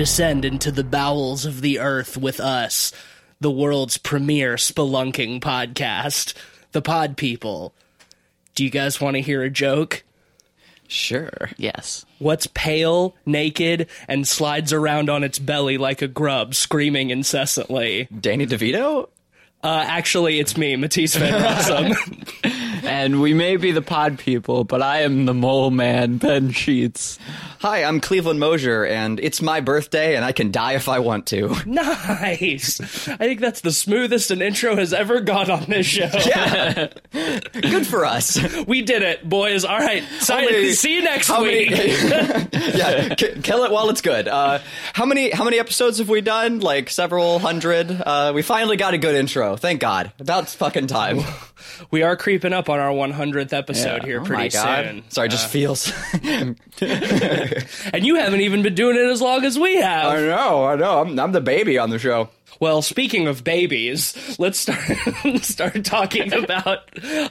Descend into the bowels of the earth with us, the world's premier spelunking podcast, The Pod People. Do you guys want to hear a joke? Sure. Yes. What's pale, naked, and slides around on its belly like a grub, screaming incessantly? Danny DeVito? Uh, actually, it's me, Matisse Van Rossum. And we may be the pod people, but I am the mole man, Ben Sheets. Hi, I'm Cleveland Mosier, and it's my birthday, and I can die if I want to. nice. I think that's the smoothest an intro has ever gone on this show. Yeah. Good for us. We did it, boys. All right. Many- see you next how many- week. yeah, k- kill it while it's good. Uh, how many how many episodes have we done? Like several hundred. Uh, we finally got a good intro. Thank God. About fucking time. we are creeping up on our 100th episode Yeah. here Oh pretty God. soon. Sorry, it just uh, feels. And you haven't even been doing it as long as we have. I know, I know. I'm, I'm the baby on the show. Well, speaking of babies, let's start start talking about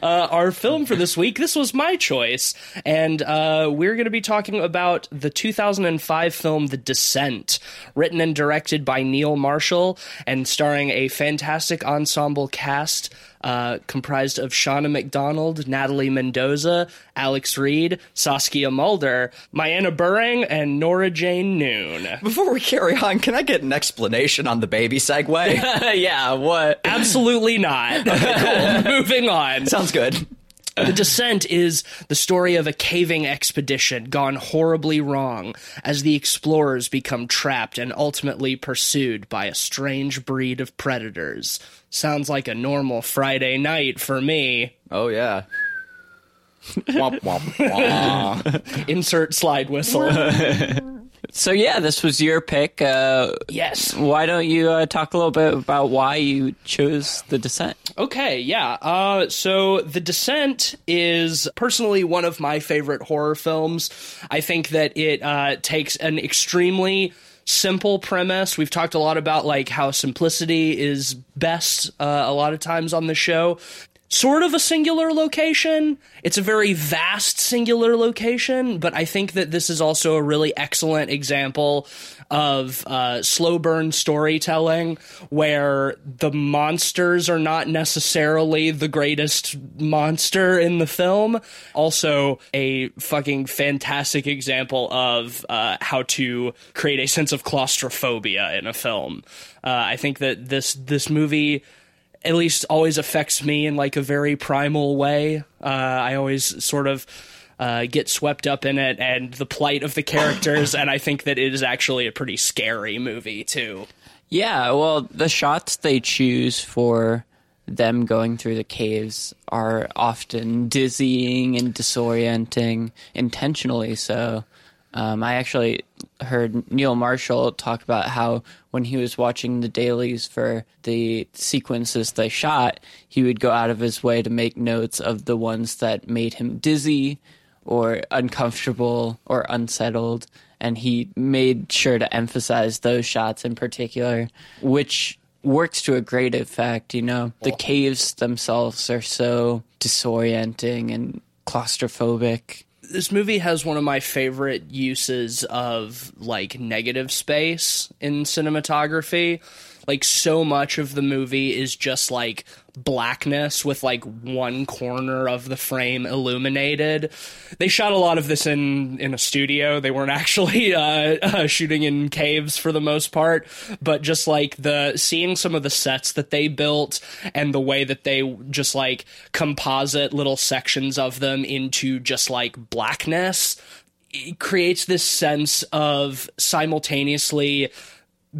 uh, our film for this week. This was my choice, and uh, we're going to be talking about the 2005 film *The Descent*, written and directed by Neil Marshall, and starring a fantastic ensemble cast. Uh, comprised of Shauna Macdonald, Natalie Mendoza, Alex Reid, Saskia Mulder, MyAnna Buring, and Nora Jane Noone. Before we carry on, can I get an explanation on the baby segue? yeah, what? Absolutely not. cool. Moving on. Sounds good. The Descent is the story of a caving expedition gone horribly wrong as the explorers become trapped and ultimately pursued by a strange breed of predators. Sounds like a normal Friday night for me. Oh yeah. Womp, womp, womp. Insert slide whistle. So yeah, this was your pick. Uh, yes. why don't you uh, talk a little bit about why you chose The Descent? Okay, yeah. Uh, so The Descent is personally one of my favorite horror films. I think that it uh, takes an extremely simple premise. We've talked a lot about like how simplicity is best uh, a lot of times on the show. Sort of a singular location. It's a very vast singular location, but I think that this is also a really excellent example of uh, slow burn storytelling where the monsters are not necessarily the greatest monster in the film. Also, a fucking fantastic example of uh, how to create a sense of claustrophobia in a film. Uh, I think that this this movie at least always affects me in like a very primal way. Uh, I always sort of uh, get swept up in it and the plight of the characters, and I think that it is actually a pretty scary movie too. Yeah, well, the shots they choose for them going through the caves are often dizzying and disorienting, intentionally so. Um, I actually heard Neil Marshall talk about how when he was watching the dailies for the sequences they shot, he would go out of his way to make notes of the ones that made him dizzy or uncomfortable or unsettled. And he made sure to emphasize those shots in particular, which works to a great effect. You know, the caves themselves are so disorienting and claustrophobic. This movie has one of my favorite uses of like negative space in cinematography. Like so much of the movie is just like blackness with like one corner of the frame illuminated. They shot a lot of this in in a studio. They weren't actually uh, uh, shooting in caves for the most part, but just like the seeing some of the sets that they built and the way that they just like composite little sections of them into just like blackness it creates this sense of simultaneously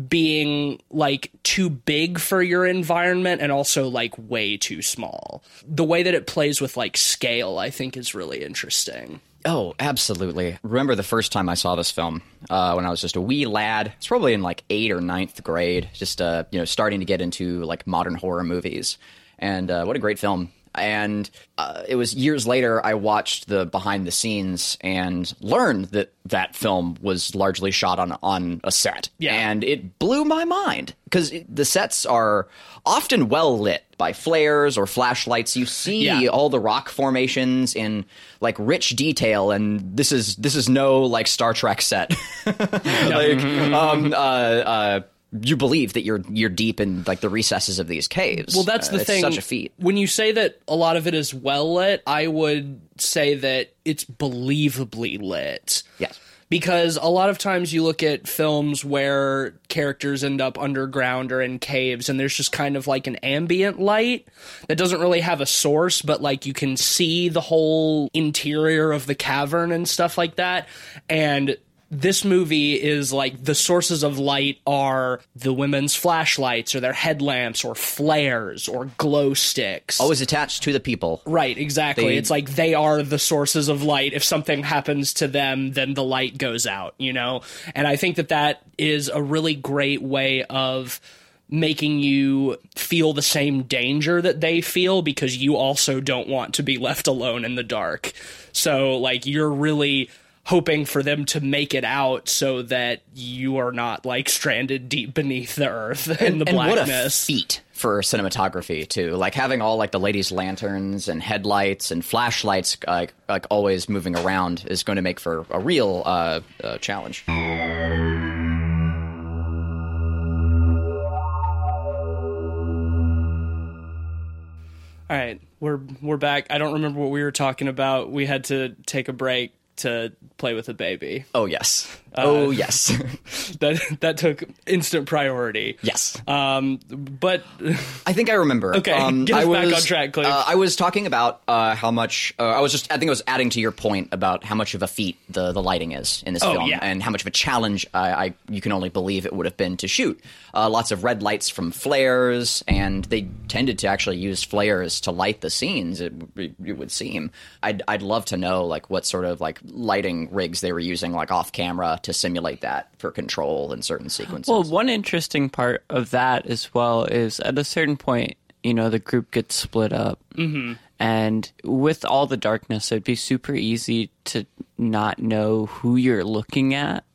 being like too big for your environment and also like way too small. The way that it plays with like scale, I think, is really interesting. Oh, absolutely. Remember the first time I saw this film uh, when I was just a wee lad. It's probably in like eighth or ninth grade, just uh, you know, starting to get into like modern horror movies. And uh, what a great film! And uh, it was years later I watched the behind the scenes and learned that that film was largely shot on on a set. Yeah. And it blew my mind because the sets are often well lit by flares or flashlights. You see Yeah. all the rock formations in like rich detail, and this is this is no like Star Trek set. like, um, uh, uh, you believe that you're you're deep in like the recesses of these caves. Well, that's Uh, the it's thing. Such a feat. When you say that a lot of it is well lit, I would say that it's believably lit. Yes. Because a lot of times you look at films where characters end up underground or in caves, and there's just kind of like an ambient light that doesn't really have a source, but like you can see the whole interior of the cavern and stuff like that. And this movie is like the sources of light are the women's flashlights or their headlamps or flares or glow sticks. Always attached to the people. Right, exactly. They- it's like they are the sources of light. If something happens to them, then the light goes out, you know? And I think that that is a really great way of making you feel the same danger that they feel because you also don't want to be left alone in the dark. So, like, you're really hoping for them to make it out so that you are not like stranded deep beneath the earth in the and what a blackness. feat for cinematography too like having all like the ladies lanterns and headlights and flashlights like like always moving around is going to make for a real uh, uh challenge All right, we're we're back. I don't remember what we were talking about. We had to take a break to play with a baby. oh yes Uh, oh yes That that took instant priority. yes Um, but I think I remember. Okay, um, get us I back was, on track, Cliff. Uh, I was talking about uh, how much. Uh, I was just. I think I was adding to your point about how much of a feat the the lighting is in this Oh, film, yeah. and how much of a challenge I, I you can only believe it would have been to shoot. Uh, lots of red lights from flares, and they tended to actually use flares to light the scenes. It, it would seem. I'd I'd love to know like what sort of like lighting rigs they were using like off camera to simulate that for control in certain sequences. Well, one interesting part of that as well is at a certain point, you know, the group gets split up. Mm-hmm. And with all the darkness, it'd be super easy to not know who you're looking at.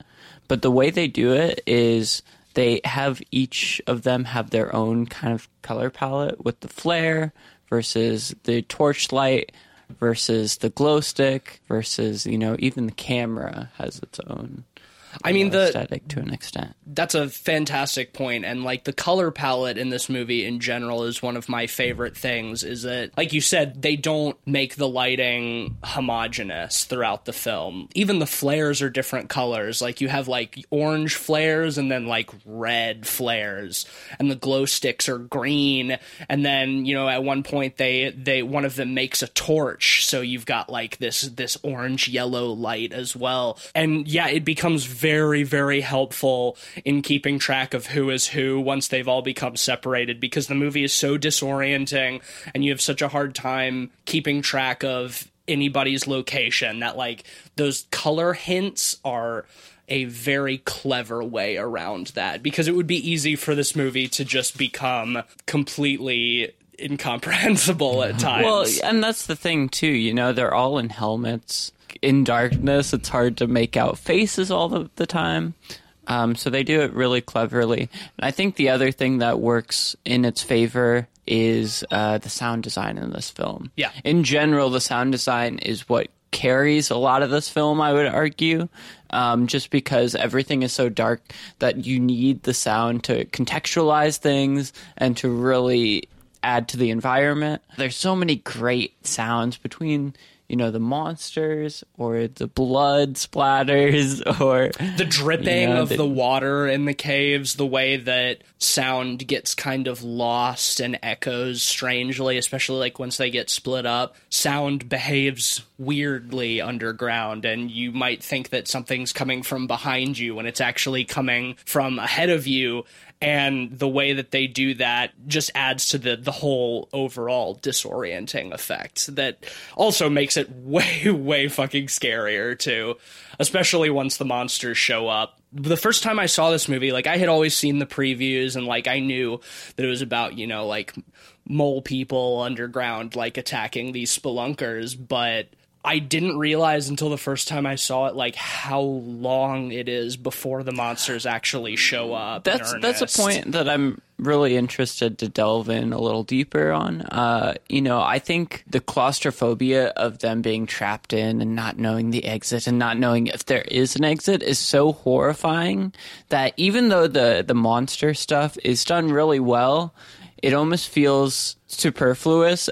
But the way they do it is they have each of them have their own kind of color palette with the flare versus the torchlight versus the glow stick versus, you know, even the camera has its own I mean the aesthetic to an extent. that's a fantastic point and like the color palette in this movie in general is one of my favorite things is that like you said they don't make the lighting homogenous throughout the film. Even the flares are different colors. Like you have like orange flares and then like red flares and the glow sticks are green and then you know at one point they they one of them makes a torch so you've got like this this orange yellow light as well. And yeah it becomes very very very helpful in keeping track of who is who once they've all become separated because the movie is so disorienting and you have such a hard time keeping track of anybody's location that like those color hints are a very clever way around that because it would be easy for this movie to just become completely incomprehensible at times. Well, and that's the thing too. You know, they're all in helmets. In darkness, it's hard to make out faces all the, the time. Um, so they do it really cleverly. And I think the other thing that works in its favor is uh, the sound design in this film. Yeah. In general, the sound design is what carries a lot of this film, I would argue, um, just because everything is so dark that you need the sound to contextualize things and to really add to the environment. There's so many great sounds between, you know, the monsters or the blood splatters or the dripping you know, of the- the water in the caves, the way that sound gets kind of lost and echoes strangely, especially like once they get split up. Sound behaves weirdly underground, and you might think that something's coming from behind you when it's actually coming from ahead of you. And the way that they do that just adds to the the whole overall disorienting effect that also makes it way, way fucking scarier too, especially once the monsters show up. The first time I saw this movie, like I had always seen the previews and like I knew that it was about, you know, like mole people underground like attacking these spelunkers, but I didn't realize until the first time I saw it like how long it is before the monsters actually show up. That's that's a point that I'm really interested to delve in a little deeper on. Uh, you know, I think the claustrophobia of them being trapped in and not knowing the exit and not knowing if there is an exit is so horrifying that even though the the monster stuff is done really well, it almost feels superfluous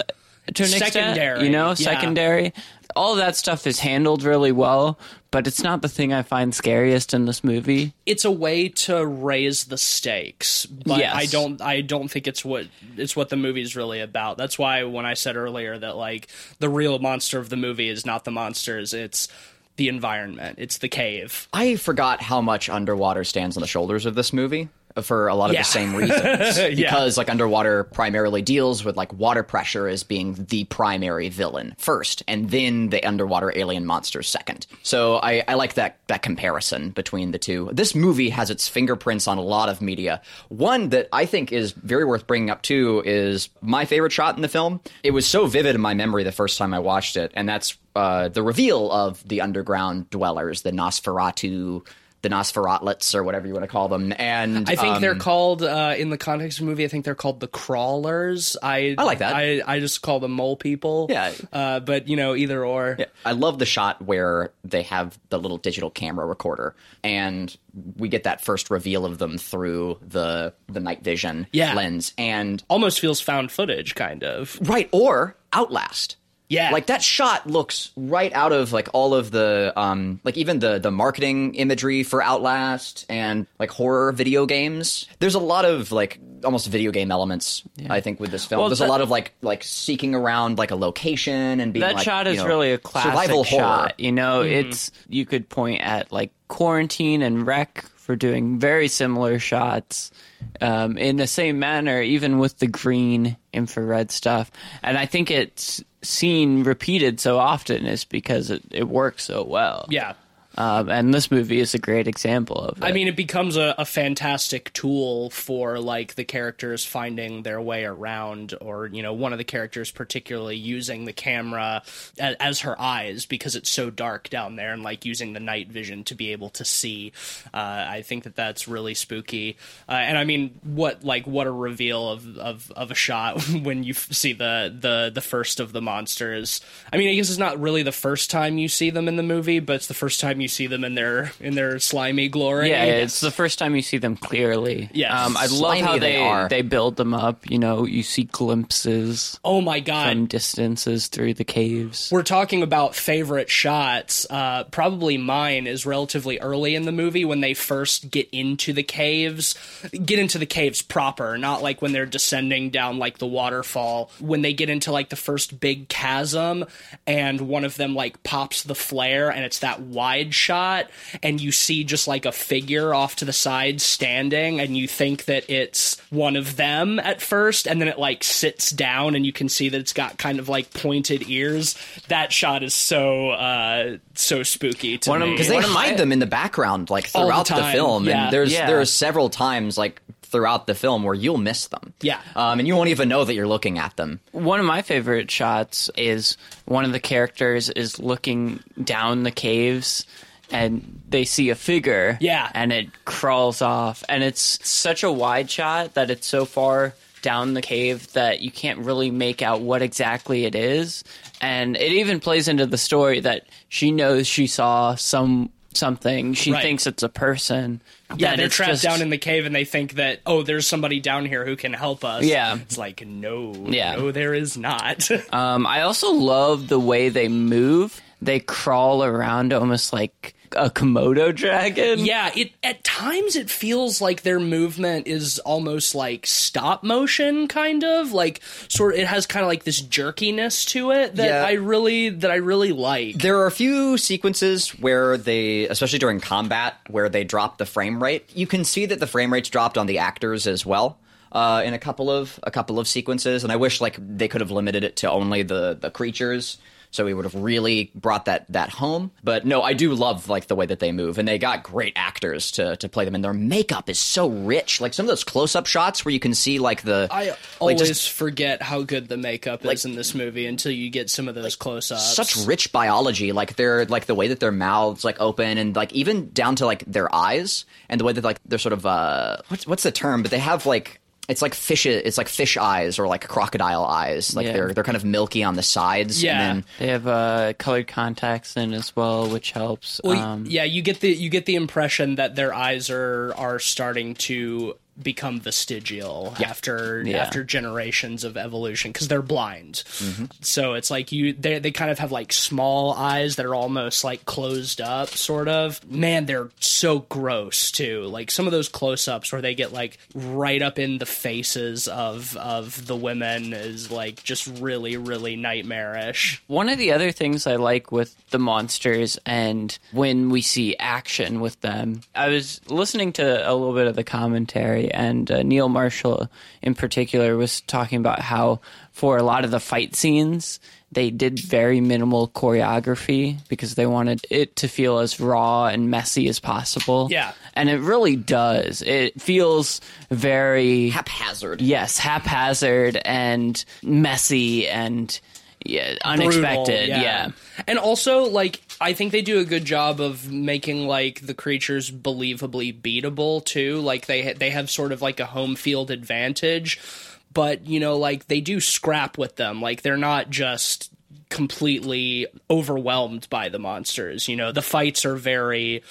to an extent. You know, yeah. secondary. All of that stuff is handled really well, but it's not the thing I find scariest in this movie. it's a way to raise the stakes but Yes. i don't i don't think it's what it's what the movie's really about that's why when i said earlier that like the real monster of the movie is not the monsters it's the environment it's the cave I forgot how much underwater stands on the shoulders of this movie for a lot of Yeah. the same reasons. Because like underwater primarily deals with like water pressure as being the primary villain first, and then the underwater alien monsters second. So I, I like that that comparison between the two. This movie has its fingerprints on a lot of media. One that I think is very worth bringing up too is my favorite shot in the film. It was so vivid in my memory the first time I watched it, and that's uh, the reveal of the underground dwellers, the Nosferatu, the Nosferatlets, or whatever you want to call them. And i think um, they're called uh, in the context of the movie i think they're called the crawlers i I like that. i, I just call them mole people Yeah. uh, but you know either or Yeah, I love the shot where they have the little digital camera recorder, and we get that first reveal of them through the the night vision Yeah. lens. And almost feels found footage kind of right, or Outlast. Yeah. like that shot looks right out of like all of the um like even the the marketing imagery for Outlast and like horror video games. There's a lot of like almost video game elements. I think with this film, Well, there's that- a lot of like like seeking around like a location and being that like, shot you is know, really a classic survival horror. shot. You know, it's you could point at like quarantine and REC for doing very similar shots um, in the same manner, even with the green infrared stuff. And I think it's seen repeated so often is because it, it works so well. yeah Um, and this movie is a great example of it. I mean, it becomes a, a fantastic tool for like the characters finding their way around, or you know, one of the characters particularly using the camera as, as her eyes because it's so dark down there, and like using the night vision to be able to see. Uh, I think that that's really spooky, uh, and I mean, what like what a reveal of of, of a shot when you f- see the the the first of the monsters. I mean, I guess it's not really the first time you see them in the movie, but it's the first time you see them in their in their slimy glory. Yeah, it's the first time you see them clearly. Yeah, um, I love how they they are. they build them up. You know, you see glimpses Oh my god. from distances through the caves. We're talking about favorite shots. Uh, probably mine is relatively early in the movie when they first get into the caves, get into the caves proper, not like when they're descending down like the waterfall. When they get into like the first big chasm and one of them like pops the flare and it's that wide shot and you see just like a figure off to the side standing and you think that it's one of them at first and then it like sits down and you can see that it's got kind of like pointed ears that shot is so uh so spooky to One of- me because they One hide them in the background like All the throughout the, film yeah. and there's Yeah. there are several times like throughout the film where you'll miss them Yeah. um, and you won't even know that you're looking at them One of my favorite shots is one of the characters is looking down the caves and they see a figure. Yeah. And it crawls off. And it's such a wide shot that it's so far down the cave that you can't really make out what exactly it is. And it even plays into the story that she knows she saw some something. She Right. thinks it's a person. yeah they're trapped just- down in the cave and they think that oh there's somebody down here who can help us Yeah. it's like no Yeah. no there is not Um, I also love the way they move. They crawl around almost like a Komodo dragon. Yeah, it at times it feels like their movement is almost like stop motion kind of, like sort it has kind of like this jerkiness to it that Yeah. I really that I really like. there are a few sequences where they especially during combat where they drop the frame rate you can see that the frame rate's dropped on the actors as well uh, in a couple of a couple of sequences and i wish like they could have limited it to only the the creatures so he would have really brought that that home. But no, I do love like the way that they move, and they got great actors to to play them, and their makeup is so rich. Like some of those close up shots where you can see like the I like always just forget how good the makeup is in this movie until you get some of those close-ups. such rich biology. Like they're like the way that their mouths like open, and like even down to like their eyes, and the way that like they're sort of uh what's what's the term? But they have like. It's like fish. It's like fish eyes or like crocodile eyes. Like Yeah. they're they're kind of milky on the sides. Yeah. And then They have uh, colored contacts in as well, which helps. Well, um, yeah, you get the you get the impression that their eyes are are starting to become vestigial after Yeah. after generations of evolution because they're blind. Mm-hmm. So it's like you they they kind of have like small eyes that are almost like closed up, sort of. Man, they're so gross too. Like some of those close ups where they get like right up in the faces of of the women is like just really really nightmarish. One of the other things I like with the monsters and when we see action with them, I was listening to a little bit of the commentary, and uh, Neil Marshall in particular was talking about how for a lot of the fight scenes, they did very minimal choreography because they wanted it to feel as raw and messy as possible. Yeah. And it really does. It feels very haphazard. yes, haphazard and messy and yeah, unexpected. brutal, yeah. And also, like, I think they do a good job of making like the creatures believably beatable too. Like they ha- they have sort of like a home field advantage, but you know, like they do scrap with them. Like they're not just completely overwhelmed by the monsters. You know, the fights are very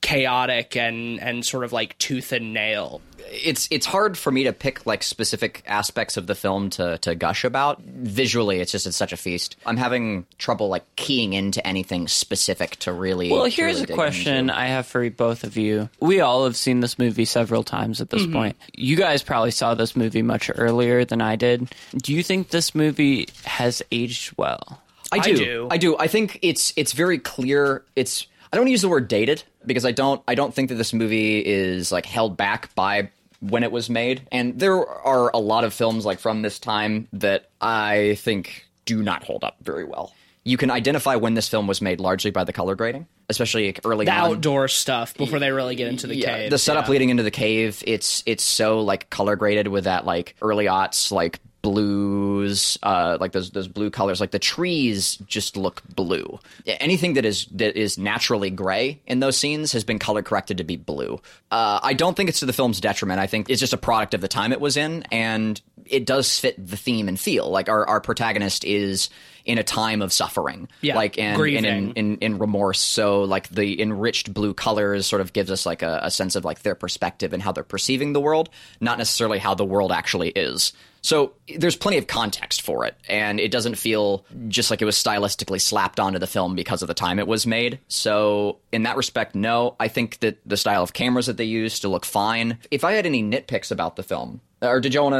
chaotic and and sort of like tooth and nail. it's it's hard for me to pick like specific aspects of the film to to gush about. Visually, it's just it's such a feast. I'm having trouble like keying into anything specific to really. Well, here's really a dig question into. I have for both of you. We all have seen this movie several times at this mm-hmm. point. You guys probably saw this movie much earlier than I did. Do you think this movie has aged well? I do. do. I do. I think it's it's very clear. It's I don't use the word dated because I don't I don't think that this movie is like held back by when it was made. And there are a lot of films like from this time that I think do not hold up very well. You can identify when this film was made largely by the color grading, especially like, early The on. outdoor stuff before they really get into the yeah, cave. the setup leading into the cave, it's it's so like color graded with that like early aughts like blues, uh, like those those blue colors. Like the trees just look blue. Anything that is that is naturally gray in those scenes has been color corrected to be blue. Uh, I don't think it's to the film's detriment. I think it's just a product of the time it was in, and it does fit the theme and feel. Like our our protagonist is in a time of suffering, Yeah, like and, and in, in in remorse. So like the enriched blue colors sort of gives us like a, a sense of like their perspective and how they're perceiving the world, not necessarily how the world actually is. So there's plenty of context for it, and it doesn't feel just like it was stylistically slapped onto the film because of the time it was made. So in that respect, no, I think that the style of cameras that they used still look fine. If I had any nitpicks about the film, or did you want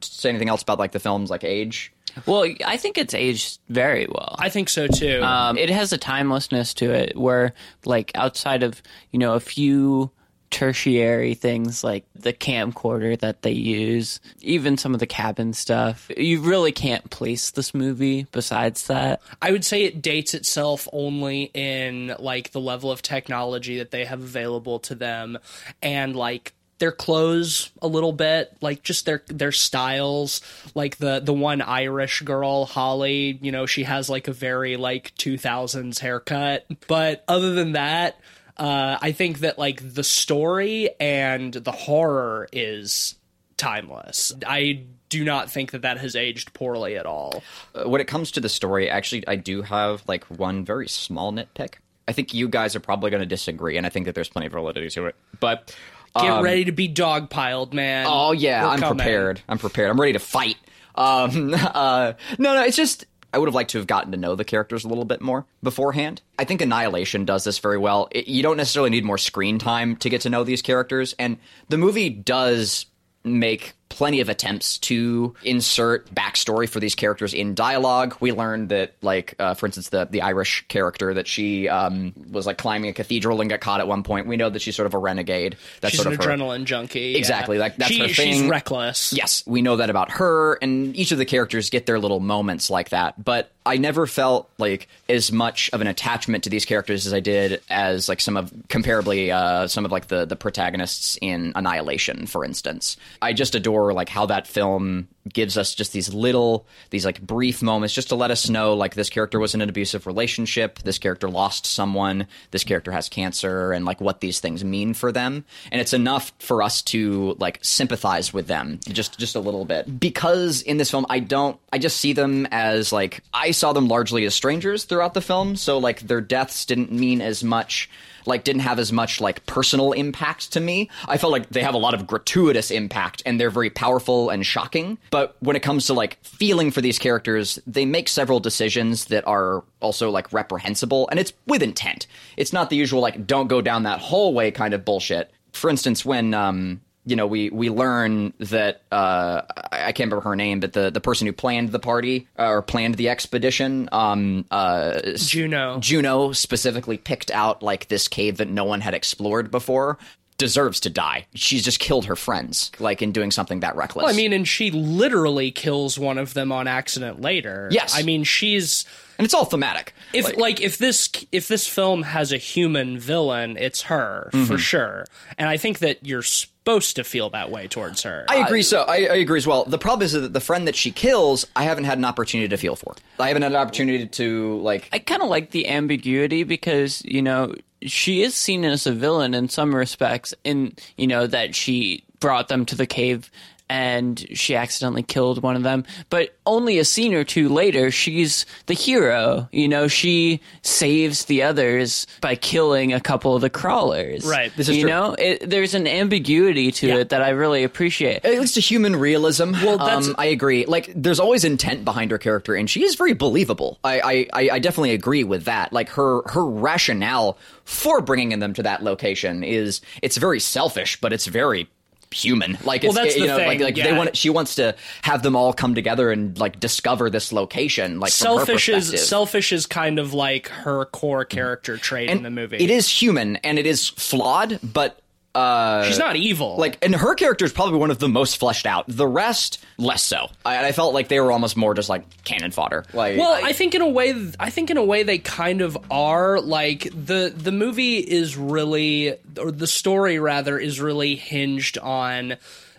to say anything else about like the film's like age? Well, I think it's aged very well. I think so too. Um, it has a timelessness to it where, like, outside of you know a few tertiary things like the camcorder that they use, even some of the cabin stuff, you really can't place this movie. Besides that, I would say it dates itself only in like the level of technology that they have available to them and like their clothes a little bit like just their their styles. Like the the one irish girl holly you know she has like a very like 2000s haircut. But other than that uh i think that like the story and the horror is timeless i do not think that that has aged poorly at all Uh, when it comes to the story, actually, I do have like one very small nitpick. I think you guys are probably going to disagree, and I think that there's plenty of validity to it. But Get um, ready to be dogpiled, man. Oh yeah, We're I'm coming. prepared. I'm prepared. I'm ready to fight. Um, uh, no, no, it's just I would have liked to have gotten to know the characters a little bit more beforehand. I think Annihilation does this very well. It, you don't necessarily need more screen time to get to know these characters, and the movie does make plenty of attempts to insert backstory for these characters in dialogue. We learned that, like, uh, for instance, the the Irish character that she um, was like climbing a cathedral and got caught at one point. We know that she's sort of a renegade. That's She's sort an of her. adrenaline junkie. yeah. Exactly, like, that's she, her She's thing. reckless. Yes, we know that about her, and each of the characters get their little moments like that. But I never felt like as much of an attachment to these characters as I did as like some of comparably uh, some of like the the protagonists in Annihilation, for instance. I just adore like how that film gives us just these little these like brief moments just to let us know like this character was in an abusive relationship this character lost someone this character has cancer and like what these things mean for them and it's enough for us to like sympathize with them just just a little bit because in this film I don't I just see them as like I saw them largely as strangers throughout the film so like their deaths didn't mean as much like didn't have as much like personal impact to me. I felt like they have a lot of gratuitous impact and they're very powerful and shocking. But when it comes to like feeling for these characters, they make several decisions that are also like reprehensible and it's with intent. It's not the usual like don't go down that hallway kind of bullshit. For instance, when um you know, we we learn that uh, I I can't remember her name, but the, the person who planned the party uh, or planned the expedition, um, uh, Juno. Juno specifically picked out like this cave that no one had explored before. Deserves to die. She's just killed her friends, like in doing something that reckless. Well, I mean, and she literally kills one of them on accident later. Yes. I mean, she's and it's all thematic. if like, if this if this film has a human villain, it's her Mm-hmm. for sure. And I think that you're supposed to feel that way towards her. I agree. So I, I agree as well. The problem is that the friend that she kills, I haven't had an opportunity to feel for. I haven't had an opportunity to like. I kind of like the ambiguity because you know she is seen as a villain in some respects, in you know that she brought them to the cave and she accidentally killed one of them. But only a scene or two later, she's the hero. You know, she saves the others by killing a couple of the crawlers. Right. This is you true. know, it, there's an ambiguity to Yeah. it that I really appreciate. At least a human realism. Well, that's- um, I agree. Like, there's always intent behind her character, and she is very believable. I, I, I I definitely agree with that. Like her, her rationale for bringing them to that location is it's very selfish, but it's very human. Like, it's, that's you the know, thing, like, like they yeah. want. She wants to have them all come together and like discover this location. Like, selfish is selfish is kind of like her core character trait in the movie. It is human and it is flawed, but. Uh, She's not evil. like and her character is probably one of the most fleshed out the rest less so I, I felt like they were almost more just like cannon fodder like Well, I think in a way, I think in a way they kind of are. Like the the movie is really, or the story rather, is really hinged on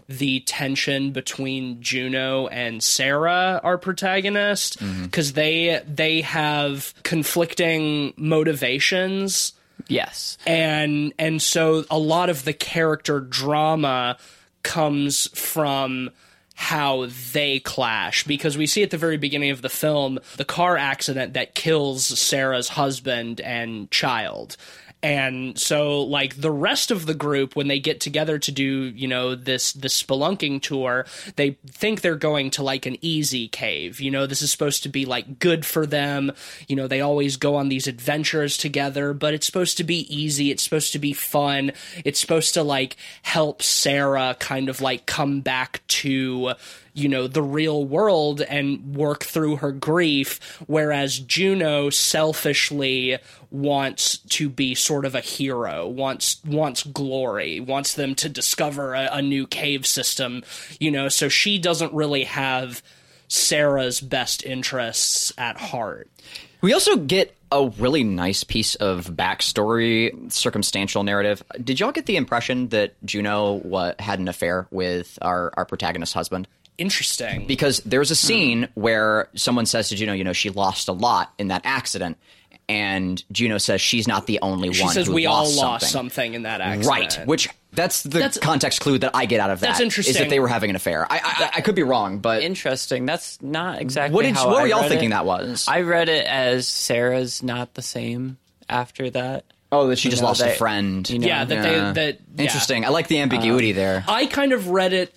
the tension between Juno and Sarah, our protagonist, because they they have conflicting motivations Yes. and and so a lot of the character drama comes from how they clash because we see at the very beginning of the film the car accident that kills Sarah's husband and child. And so like the rest of the group when they get together to do, you know, this this spelunking tour, they think they're going to like an easy cave. You know, this is supposed to be like good for them. You know, they always go on these adventures together, but it's supposed to be easy, it's supposed to be fun. It's supposed to like help Sarah kind of like come back to you know the real world and work through her grief whereas Juno selfishly wants to be sort of a hero wants wants glory wants them to discover a, a new cave system you know? So she doesn't really have Sarah's best interests at heart. We also get a really nice piece of backstory circumstantial narrative. Did y'all get the impression that juno what, had an affair with our, our protagonist's husband? Interesting. Because there's a scene where someone says to Juno, you know, she lost a lot in that accident, and Juno says she's not the only she one. She says who we all lost lost something. something in that accident Right, which that's the That's- context clue that I get out of that. That's interesting. Is that they were having an affair. I I, I could be wrong, but Interesting. That's not exactly what did how what I were y'all thinking it. that was? I read it as Sarah's not the same after that. oh, that she just know, lost they- a friend. you know, yeah that they that yeah. Interesting. I like the ambiguity um, there. I kind of read it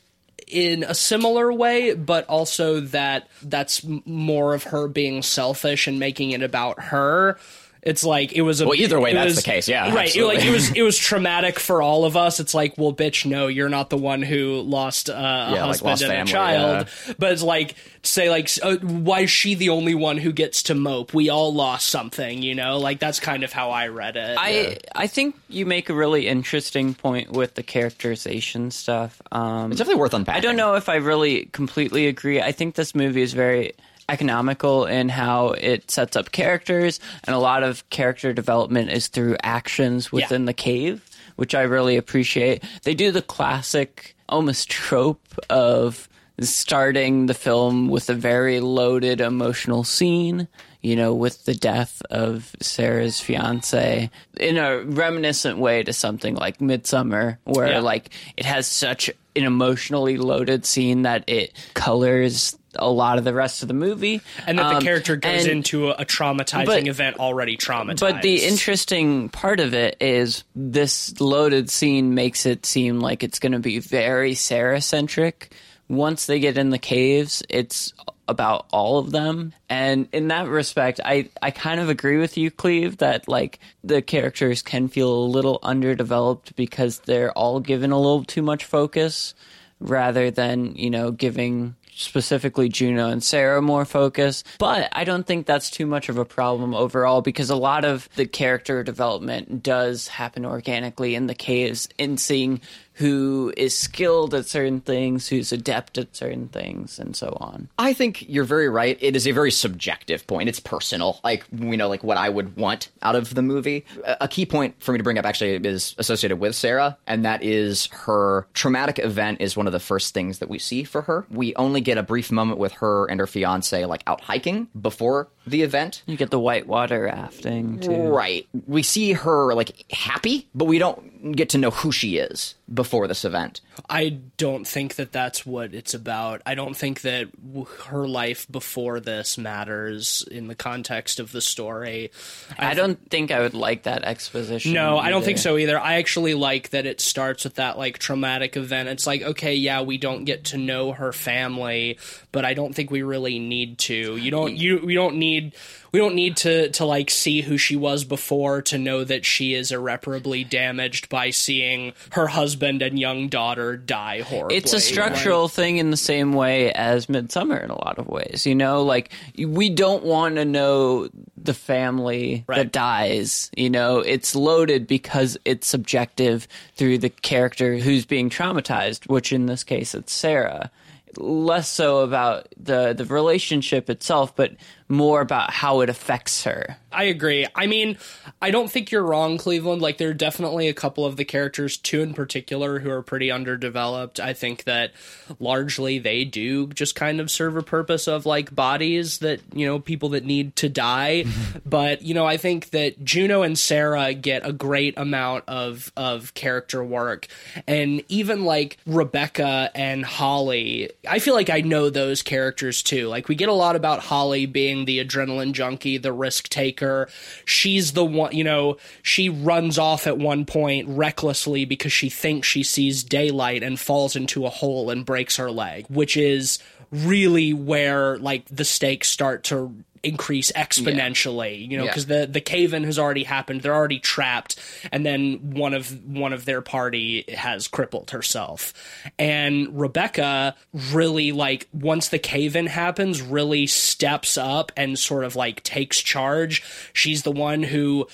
in a similar way, but also that that's more of her being selfish and making it about her. It's like it was a Well, either way, that's was- the case, yeah, right. It, like it was it was traumatic for all of us. It's like, well, bitch, no, you're not the one who lost uh, a Yeah, like, husband lost and family, a child. But it's like say like, uh, why is she the only one who gets to mope? We all lost something, you know. Like that's kind of how I read it. I I think you make a really interesting point with the characterization stuff. Um, It's definitely worth unpacking. I don't know if I really completely agree. I think this movie is very economical in how it sets up characters, and a lot of character development is through actions within the cave, which I really appreciate. They do the classic, almost trope of starting the film with a very loaded emotional scene. You know, with the death of Sarah's fiance, in a reminiscent way to something like Midsommar, where Yeah. like it has such an emotionally loaded scene that it colors a lot of the rest of the movie, and that Um, the character goes and- into a, a traumatizing but- event already traumatized. But the interesting part of it is this loaded scene makes it seem like it's going to be very Sarah centric. Once they get in the caves, it's about all of them. And in that respect, I, I kind of agree with you, Cleve, that like the characters can feel a little underdeveloped because they're all given a little too much focus rather than, you know, giving specifically Juno and Sarah more focus. But I don't think that's too much of a problem overall because a lot of the character development does happen organically in the caves in seeing who is skilled at certain things, who's adept at certain things, and so on. I think you're very right. It is a very subjective point. It's personal. Like we know, like what I would want out of the movie. A a key point for me to bring up actually is associated with Sarah, and that is her traumatic event is one of the first things that we see for her. We only get a brief moment with her and her fiance like out hiking before the event. You get the whitewater rafting too. Right. We see her like happy, but we don't get to know who she is before this event. I don't think that that's what it's about. I don't think that w- her life before this matters in the context of the story. I don't think I would like that exposition. No, I don't think so either. I actually like that it starts with that like traumatic event. It's like, okay, yeah, we don't get to know her family, but I don't think we really need to. You don't you we don't need we don't need to to like see who she was before to know that she is irreparably damaged by seeing her husband and young daughter die horribly. It's a structural thing in the same way as Midsommar in a lot of ways. You know, like we don't want to know the family Right. that dies. You know, it's loaded because it's subjective through the character who's being traumatized, which in this case it's Sarah. Less so about the the relationship itself, but more about how it affects her. I agree. I mean, I don't think you're wrong, Cleveland. Like, there are definitely a couple of the characters, two in particular, who are pretty underdeveloped. I think that largely they do just kind of serve a purpose of like bodies that, you know, people that need to die. but, you know, I think that Juno and Sarah get a great amount of, of character work. And even like Rebecca and Holly, I feel like I know those characters too. Like, we get a lot about Holly being the adrenaline junkie, the risk taker. She's the one, you know, she runs off at one point recklessly because she thinks she sees daylight and falls into a hole and breaks her leg, which is really where like the stakes start to increase exponentially you know Yeah. because the the cave-in has already happened they're already trapped and then one of one of their party has crippled herself. And rebecca really like once the cave-in happens really steps up and sort of like takes charge. She's the one who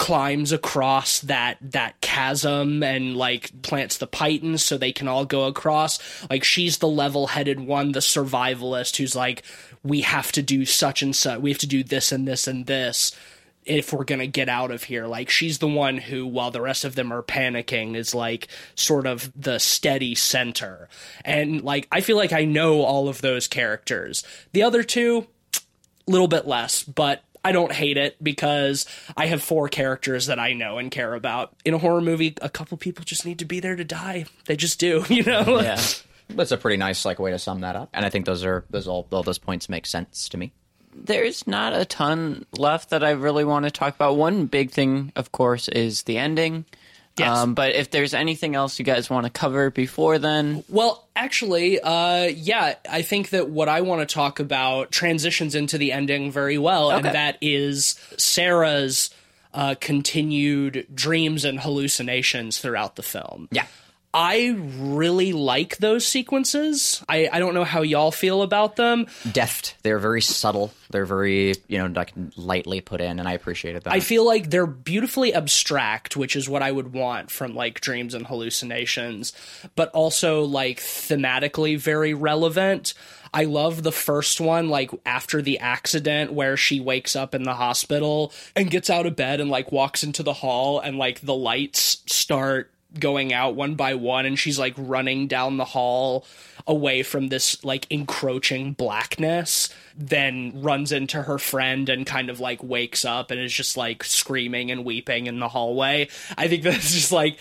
climbs across that that chasm and like plants the pitons so they can all go across. Like she's the level-headed one the survivalist who's like we have to do such and such we have to do this and this and this if we're gonna get out of here. Like she's the one who while the rest of them are panicking is like sort of the steady center. And like i feel like i know all of those characters. The other two a little bit less, but I don't hate it because I have four characters that I know and care about. In a horror movie, a couple people just need to be there to die. They just do, you know? Yeah. That's a pretty nice like way to sum that up. And I think those are those all all those points make sense to me. There's not a ton left that I really want to talk about. One big thing, of course, is the ending. Yes. Um, but if there's anything else you guys want to cover before then, Well, actually, uh, yeah, I think that what I want to talk about transitions into the ending very well, and that is Sarah's uh, continued dreams and hallucinations throughout the film. Yeah. I really like those sequences. I, I don't know how y'all feel about them. Deft. They're very subtle. They're very, you know, like lightly put in, and I appreciated that. I feel like they're beautifully abstract, which is what I would want from like dreams and hallucinations, but also like thematically very relevant. I love the first one, like after the accident where she wakes up in the hospital and gets out of bed and like walks into the hall and like the lights start going out one by one and she's like running down the hall away from this like encroaching blackness then runs into her friend and kind of like wakes up and is just like screaming and weeping in the hallway. I think that's just like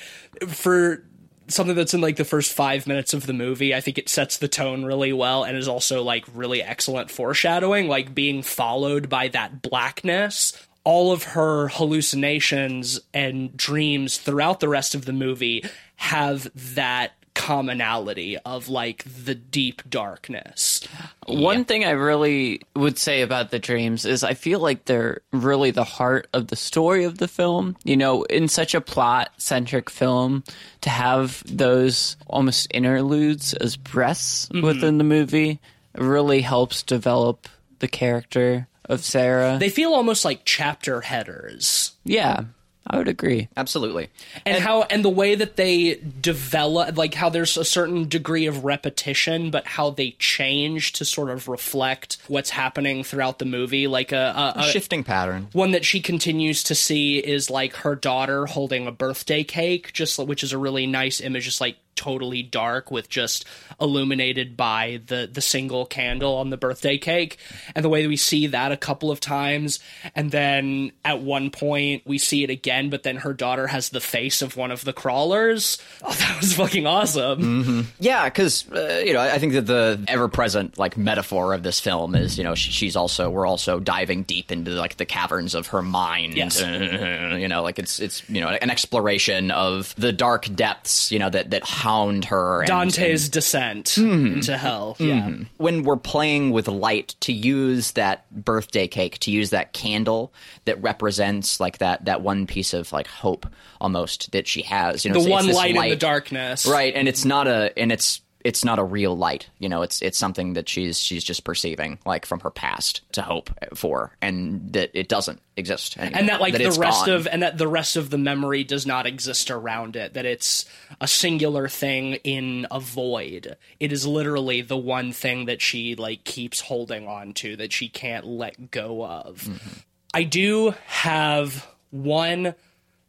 for something that's in like the first five minutes of the movie i think it sets the tone really well and is also like really excellent foreshadowing like being followed by that blackness all of her hallucinations and dreams throughout the rest of the movie have that commonality of like the deep darkness. One thing I really would say about the dreams is I feel like they're really the heart of the story of the film. You know, in such a plot centric film, to have those almost interludes as breaths mm-hmm. within the movie really helps develop the character of Sarah. They feel almost like chapter headers. yeah, I would agree. Absolutely. and, how and the way that they develop like how there's a certain degree of repetition but how they change to sort of reflect what's happening throughout the movie like a, a, a Shifting pattern. one that she continues to see is like her daughter holding a birthday cake just which is a really nice image just like totally dark with just illuminated by the the single candle on the birthday cake and the way that we see that a couple of times and then at one point we see it again but then her daughter has the face of one of the crawlers oh that was fucking awesome Yeah, because uh, you know, I think that the ever-present like metaphor of this film is, you know, she's also we're also diving deep into like the caverns of her mind. Yes. You know, like it's it's you know an exploration of the dark depths, you know, that that hound her. And, dante's descent hmm. into hell yeah. Hmm. When we're playing with light to use that birthday cake to use that candle that represents like that that one piece of like hope almost that she has. You know the it's- it's one light, in the darkness. Right and it's not a and it's it's not a real light you know it's it's something that she's she's just perceiving like from her past to hope for and that it doesn't exist anymore, and that like the rest gone. of and that the rest of the memory does not exist around it that it's a singular thing in a void. It is literally the one thing that she like keeps holding on to that she can't let go of. Mm-hmm. I do have one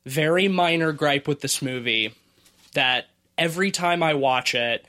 very minor gripe with this movie that every time i watch it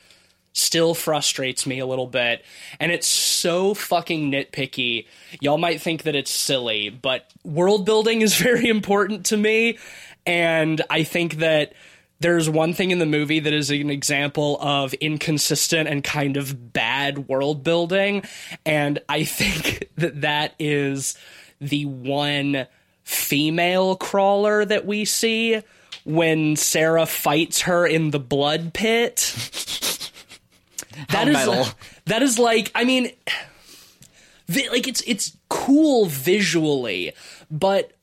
still frustrates me a little bit. And it's so fucking nitpicky. Y'all might think that it's silly but world building is very important to me. And i think that there's one thing in the movie that is an example of inconsistent and kind of bad world building. And i think that that is the one female crawler that we see when sarah fights her in the blood pit that is metal. that is like I mean vi- like it's it's cool visually, but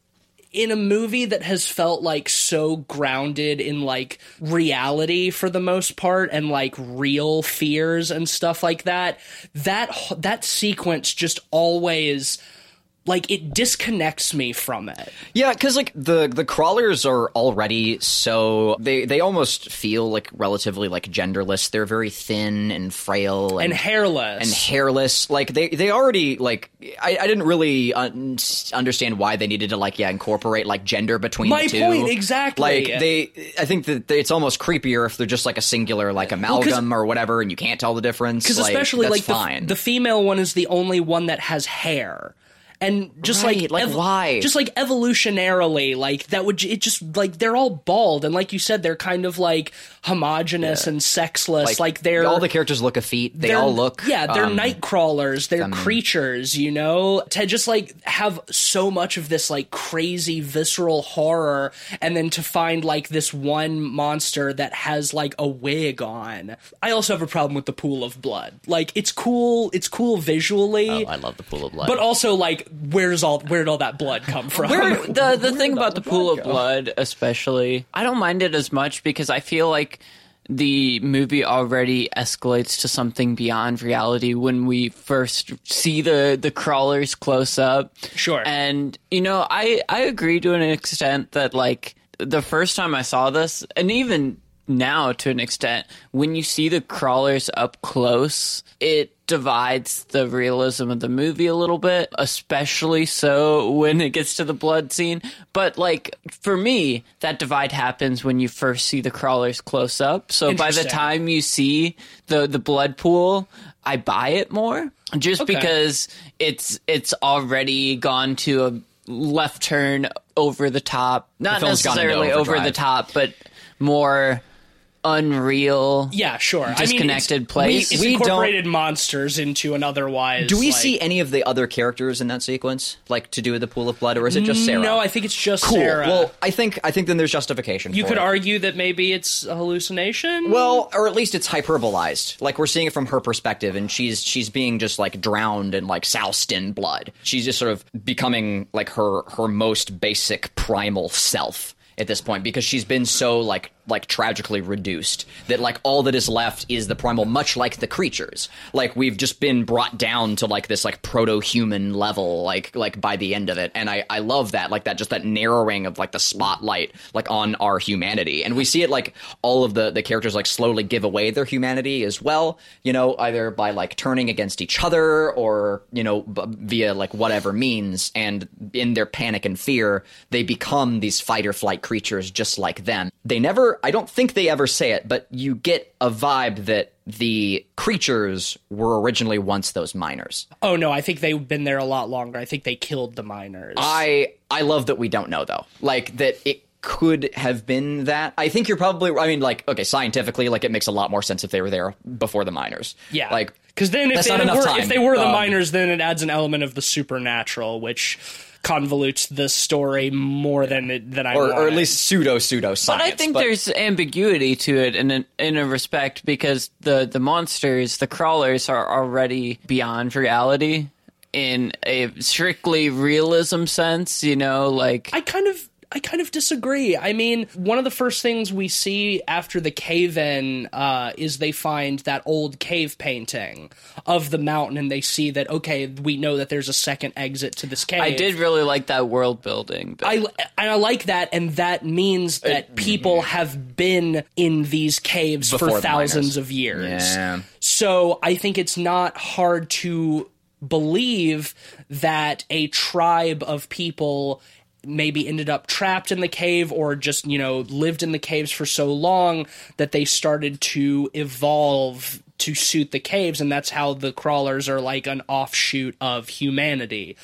in a movie that has felt like so grounded in like reality for the most part and like real fears and stuff like that that that sequence just always like it disconnects me from it Yeah, because like the the crawlers are already so they they almost feel like relatively like genderless. They're very thin and frail and and, hairless and hairless. Like they they already like I, I didn't really un- understand why they needed to like yeah incorporate like gender between My the two. point, exactly. Like they, I think that it's almost creepier if they're just like a singular like amalgam or whatever, and you can't tell the difference. because like, especially like the, the female one is the only one that has hair and just Right, like, why? just like evolutionarily like that would it just like they're all bald. And like you said they're kind of like homogenous and sexless. Like, they're all the characters look effete. They all look yeah they're um, night crawlers. They're creatures you know? To just like have so much of this like crazy visceral horror and then to find like this one monster that has like a wig on. I also have a problem with the pool of blood. Like it's cool it's cool visually. Oh, I love the pool of blood. but also like where's all where did all that blood come from Where, the the thing about the the pool of go? blood, especially, I don't mind it as much because I feel like the movie already escalates to something beyond reality when we first see the the crawlers close up. Sure. And you know, I I agree to an extent that like the first time I saw this, and even now to an extent, when you see the crawlers up close, it divides the realism of the movie a little bit, especially so when it gets to the blood scene. But like for me, that divide happens when you first see the crawlers close up. So by the time you see the the blood pool, I buy it more just Okay. because it's it's already gone to a left turn over the top. Not gone necessarily over the top, but more unreal. yeah sure I mean, it's- Disconnected place. it's We don't- monsters into an otherwise do we like- see any of the other characters in that sequence, like to do with the pool of blood, or is it just Sarah? no i think it's just cool. sarah Well, I think I think then there's justification. You could it. argue that maybe it's a hallucination. Well, or at least it's hyperbolized. Like we're seeing it from her perspective, and she's she's being just like drowned and like soused in blood. She's just sort of becoming like her her most basic primal self at this point because she's been so like like tragically reduced. That like all that is left is the primal much like the creatures. Like we've just been brought down to like this like proto-human level like like by the end of it. And i i love that like that just that narrowing of like the spotlight like on our humanity. And we see it like all of the the characters like slowly give away their humanity as well you know either by like turning against each other or you know b- via like whatever means. And in their panic and fear they become these fight or flight creatures just like them. They never i don't think they ever say it but you get a vibe that the creatures were originally once those miners oh no, I think they've been there a lot longer. I think they killed the miners. I I love that we don't know though. Like that it could have been that. I think you're probably I mean like okay, scientifically like it makes a lot more sense if they were there before the miners. yeah, Like because then if they, were, if they were the Um, miners, then it adds an element of the supernatural, which convolutes the story more than it, than I or, or at least pseudo pseudo science. But I think there's ambiguity to it in a, in a respect because the the monsters, the crawlers, are already beyond reality in a strictly realism sense. You know, like I kind of I kind of disagree. I mean, one of the first things we see after the cave in uh, is they find that old cave painting of the mountain, and they see that okay, we know that there's a second exit to this cave. I did really like that world building. But I and I like that, and that means that people have been in these caves Before for thousands of years. Yeah. So I think it's not hard to believe that a tribe of people maybe ended up trapped in the cave or just, you know, lived in the caves for so long that they started to evolve to suit the caves and that's how the crawlers are like an offshoot of humanity.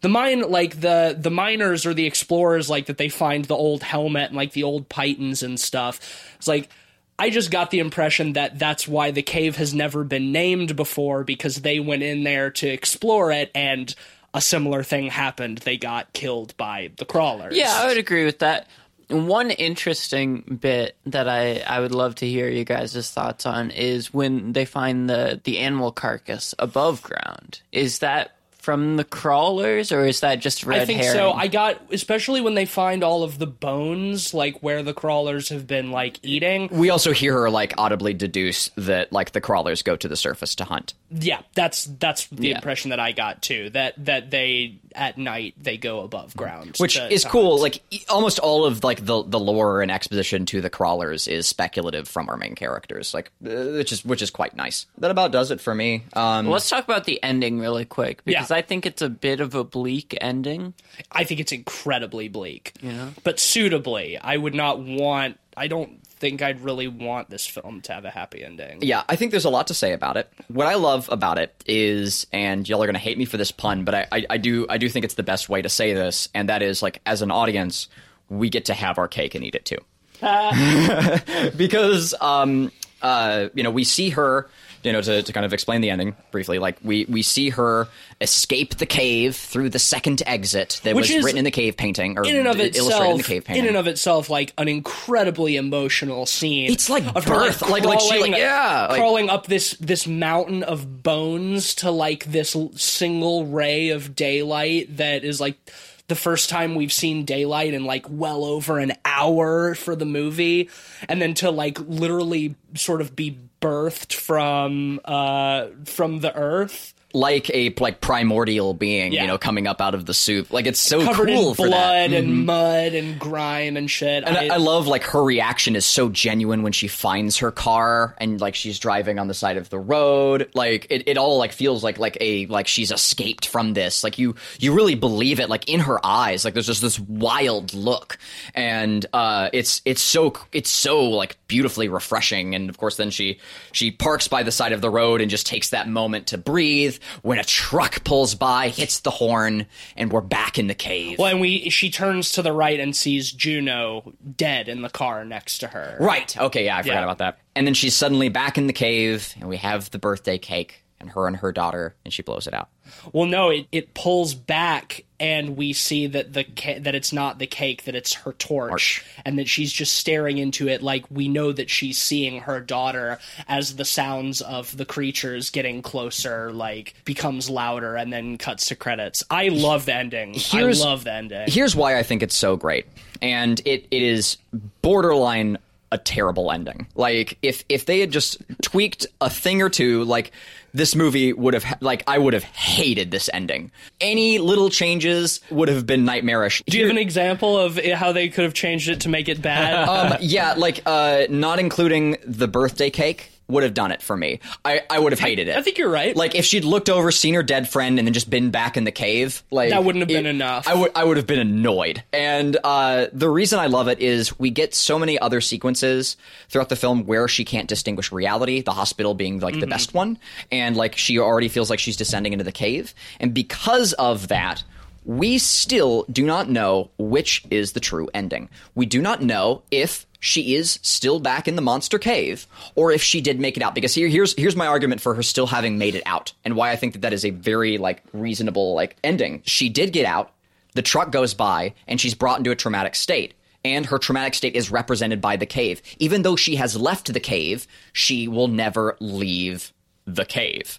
The mine like the the miners or the explorers like that they find the old helmet and like the old pitons and stuff. It's like I just got the impression that that's why the cave has never been named before because they went in there to explore it and a similar thing happened. They got killed by the crawlers. Yeah, I would agree with that. One interesting bit that I, I would love to hear you guys' thoughts on is when they find the, the animal carcass above ground. Is that from the crawlers or is that just red I think herring? so. I got especially when they find all of the bones, like where the crawlers have been like eating. we also hear her like audibly deduce that like the crawlers go to the surface to hunt. Yeah, that's that's the Yeah. impression that I got too. That that they at night they go above ground, which to- is to cool. hunt. Like almost all of like the the lore and exposition to the crawlers is speculative from our main characters, like uh, which is which is quite nice. That about does it for me. Um, Let's talk about the ending really quick because Yeah. I think it's a bit of a bleak ending. I think it's incredibly bleak. yeah, But suitably. I would not want I don't think I'd really want this film to have a happy ending. Yeah, I think there's a lot to say about it. What I love about it is, and y'all are gonna hate me for this pun, but I, I, I do I do think it's the best way to say this, and that is like as an audience, we get to have our cake and eat it too. because um uh you know we see her you know to, to kind of explain the ending briefly like we we see her escape the cave through the second exit that Which was written in the cave painting or in and of illustrated itself, in the cave painting in and of itself, like an incredibly emotional scene. It's like of her, birth, like- like she, like, crawling- yeah, like- crawling up this this mountain of bones to like this l- single ray of daylight that is like the first time we've seen daylight in like well over an hour for the movie, and then to like literally sort of be birthed from uh from the earth. Like a like primordial being Yeah. you know coming up out of the soup like it's so Covered cool in for that blood and mud and grime and shit. And I, I love like her reaction is so genuine when she finds her car and like she's driving on the side of the road. Like it, it all like feels like like a like she's escaped from this. Like you you really believe it like in her eyes. Like there's just this wild look. And uh it's it's so it's so like beautifully refreshing. And of course then she she parks by the side of the road and just takes that moment to breathe when a truck pulls by, hits the horn, and we're back in the cave. Well, and we she turns to the right and sees Juno dead in the car next to her. Right. Okay. Yeah, I forgot Yeah. about that. And then she's suddenly back in the cave, and we have the birthday cake, and her and her daughter, and she blows it out. Well, no, it, it pulls back, and we see that the ca- that it's not the cake, that it's her torch, and that she's just staring into it like we know that she's seeing her daughter as the sounds of the creatures getting closer like becomes louder, and then cuts to credits. I love the ending. Here's- I love the ending. Here's why I think it's so great, and it, it is borderline a terrible ending. Like if if they had just tweaked a thing or two, like this movie would have like I would have hated this ending. Any little changes would have been nightmarish. Do you have an example of how they could have changed it to make it bad? um, yeah, like uh, not including the birthday cake would have done it for me. I, I would have hated it. I think you're right. Like if she'd looked over, seen her dead friend, and then just been back in the cave, like That wouldn't have been it- enough. I would I would have been annoyed. And uh, the reason I love it is we get so many other sequences throughout the film where she can't distinguish reality. The hospital being like the Mm-hmm. best one, and like she already feels like she's descending into the cave. And because of that. We still do not know which is the true ending. We do not know if she is still back in the monster cave or if she did make it out because here here's here's my argument for her still having made it out and why I think that that is a very like reasonable like ending. She did get out. The truck goes by and she's brought into a traumatic state. And her traumatic state is represented by the cave. Even though she has left the cave, she will never leave the cave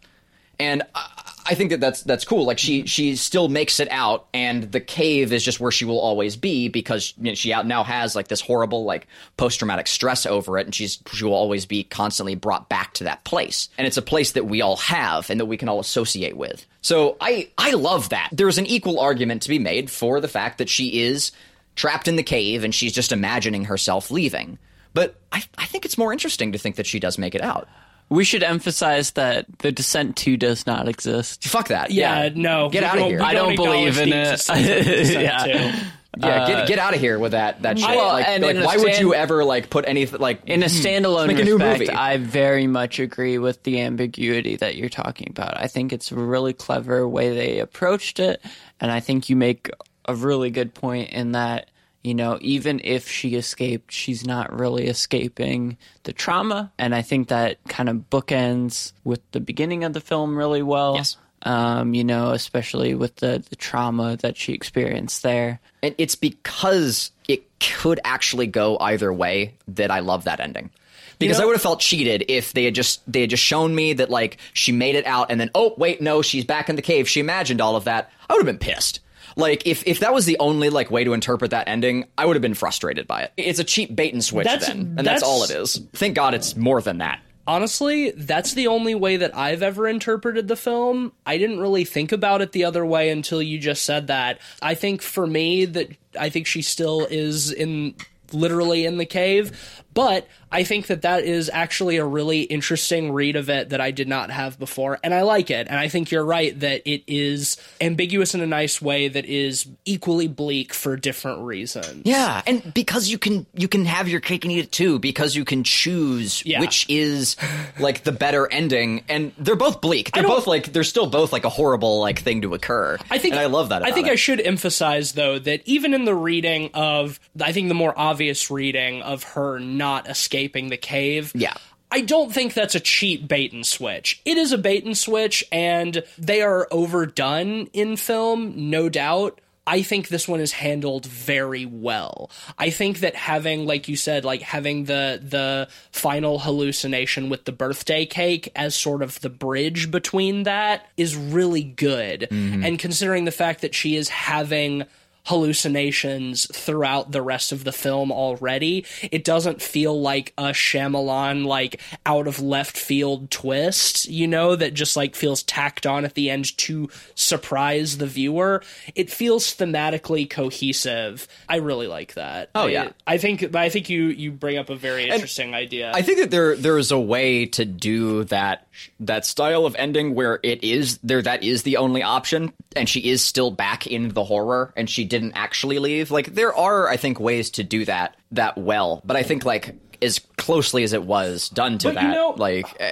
and uh, I, think that that's that's cool. Like she mm-hmm. she still makes it out, and the cave is just where she will always be because you know, she out now has like this horrible like post traumatic stress over it, and she's she will always be constantly brought back to that place, and it's a place that we all have and that we can all associate with. So I I love that. There's an equal argument to be made for the fact that she is trapped in the cave and she's just imagining herself leaving. But I, I think it's more interesting to think that she does make it out. We should emphasize that the Descent 2 does not exist. Fuck that. yeah, no, Get out of don't- here. I don't believe in it. existence Yeah. too. Yeah, get, uh, get out of here with that that shit. Well, like, and like, in a why would you ever like put anything like In a hmm, standalone make a new respect, movie. I very much agree with the ambiguity that you're talking about. I think it's a really clever way they approached it, and I think you make a really good point in that, you know, even if she escaped, she's not really escaping the trauma, and I think that kind of bookends with the beginning of the film really well. Yes. Um, you know, especially with the, the trauma that she experienced there. and it's because it could actually go either way that I love that ending. Because know- I would have felt cheated if they had just they had just shown me that like she made it out and then oh wait no she's back in the cave she imagined all of that I would have been pissed. Like if if that was the only like way to interpret that ending, I would have been frustrated by it. It's a cheap bait and switch That's- then, and that's, that's- all it is. Thank God it's more than that. Honestly, that's the only way that I've ever interpreted the film. I didn't really think about it the other way until you just said that. I think for me that I think she still is in literally in the cave, But I think that that is actually a really interesting read of it that I did not have before, and I like it. And I think you're right that it is ambiguous in a nice way that is equally bleak for different reasons. Yeah, and because you can you can have your cake and eat it too, because you can choose Yeah. which is like the better ending, and they're both bleak. They're both like they're still both like a horrible like thing to occur. I think and I love that. I think it. I should emphasize though that even in the reading of I think the more obvious reading of her not escaping the cave. Yeah. I don't think that's a cheap bait and switch. It is a bait and switch and they are overdone in film, no doubt. I think this one is handled very well. I think that having, like you said, like having the the final hallucination with the birthday cake as sort of the bridge between that is really good. Mm-hmm. And considering the fact that she is having hallucinations throughout the rest of the film already. It doesn't feel like a Shyamalan like out of left field twist, you know, that just like feels tacked on at the end to surprise the viewer. It feels thematically cohesive. I really like that. Oh, yeah. I think I think you you bring up a very interesting idea. I think that there there is a way to do that that style of ending where it is there that is the only option and she is still back in the horror and she didn't actually leave. Like there are I think ways to do that that well, but I think like as closely as it was done to But you that, know- like eh,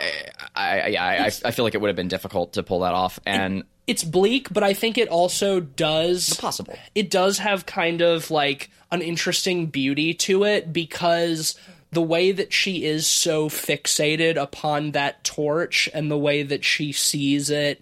I I, I I I feel like it would have been difficult to pull that off and it's bleak, but I think it also does possible. It does have kind of like an interesting beauty to it because the way that she is so fixated upon that torch and the way that she sees it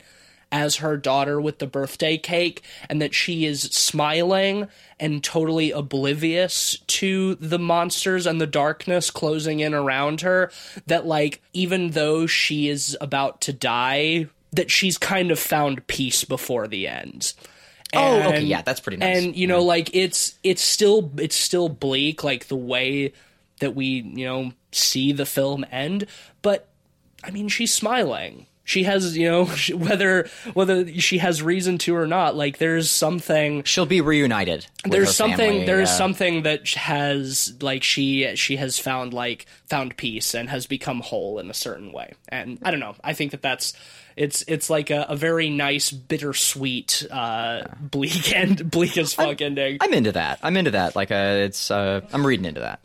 as her daughter with the birthday cake and that she is smiling and totally oblivious to the monsters and the darkness closing in around her that like even though she is about to die that she's kind of found peace before the end Oh, okay, yeah, that's pretty nice. And you know, like it's it's still it's still bleak, like the way that we you know see the film end. But I mean, she's smiling. She has you know she- whether whether she has reason to or not. Like there's something she'll be reunited. there's something family, there's yeah. something that has like she she has found like found peace and has become whole in a certain way and i don't know i think that that's it's it's like a, a very nice bittersweet uh bleak and bleak as fuck ending I'm into that. I'm into that. Like uh, it's uh, I'm reading into that.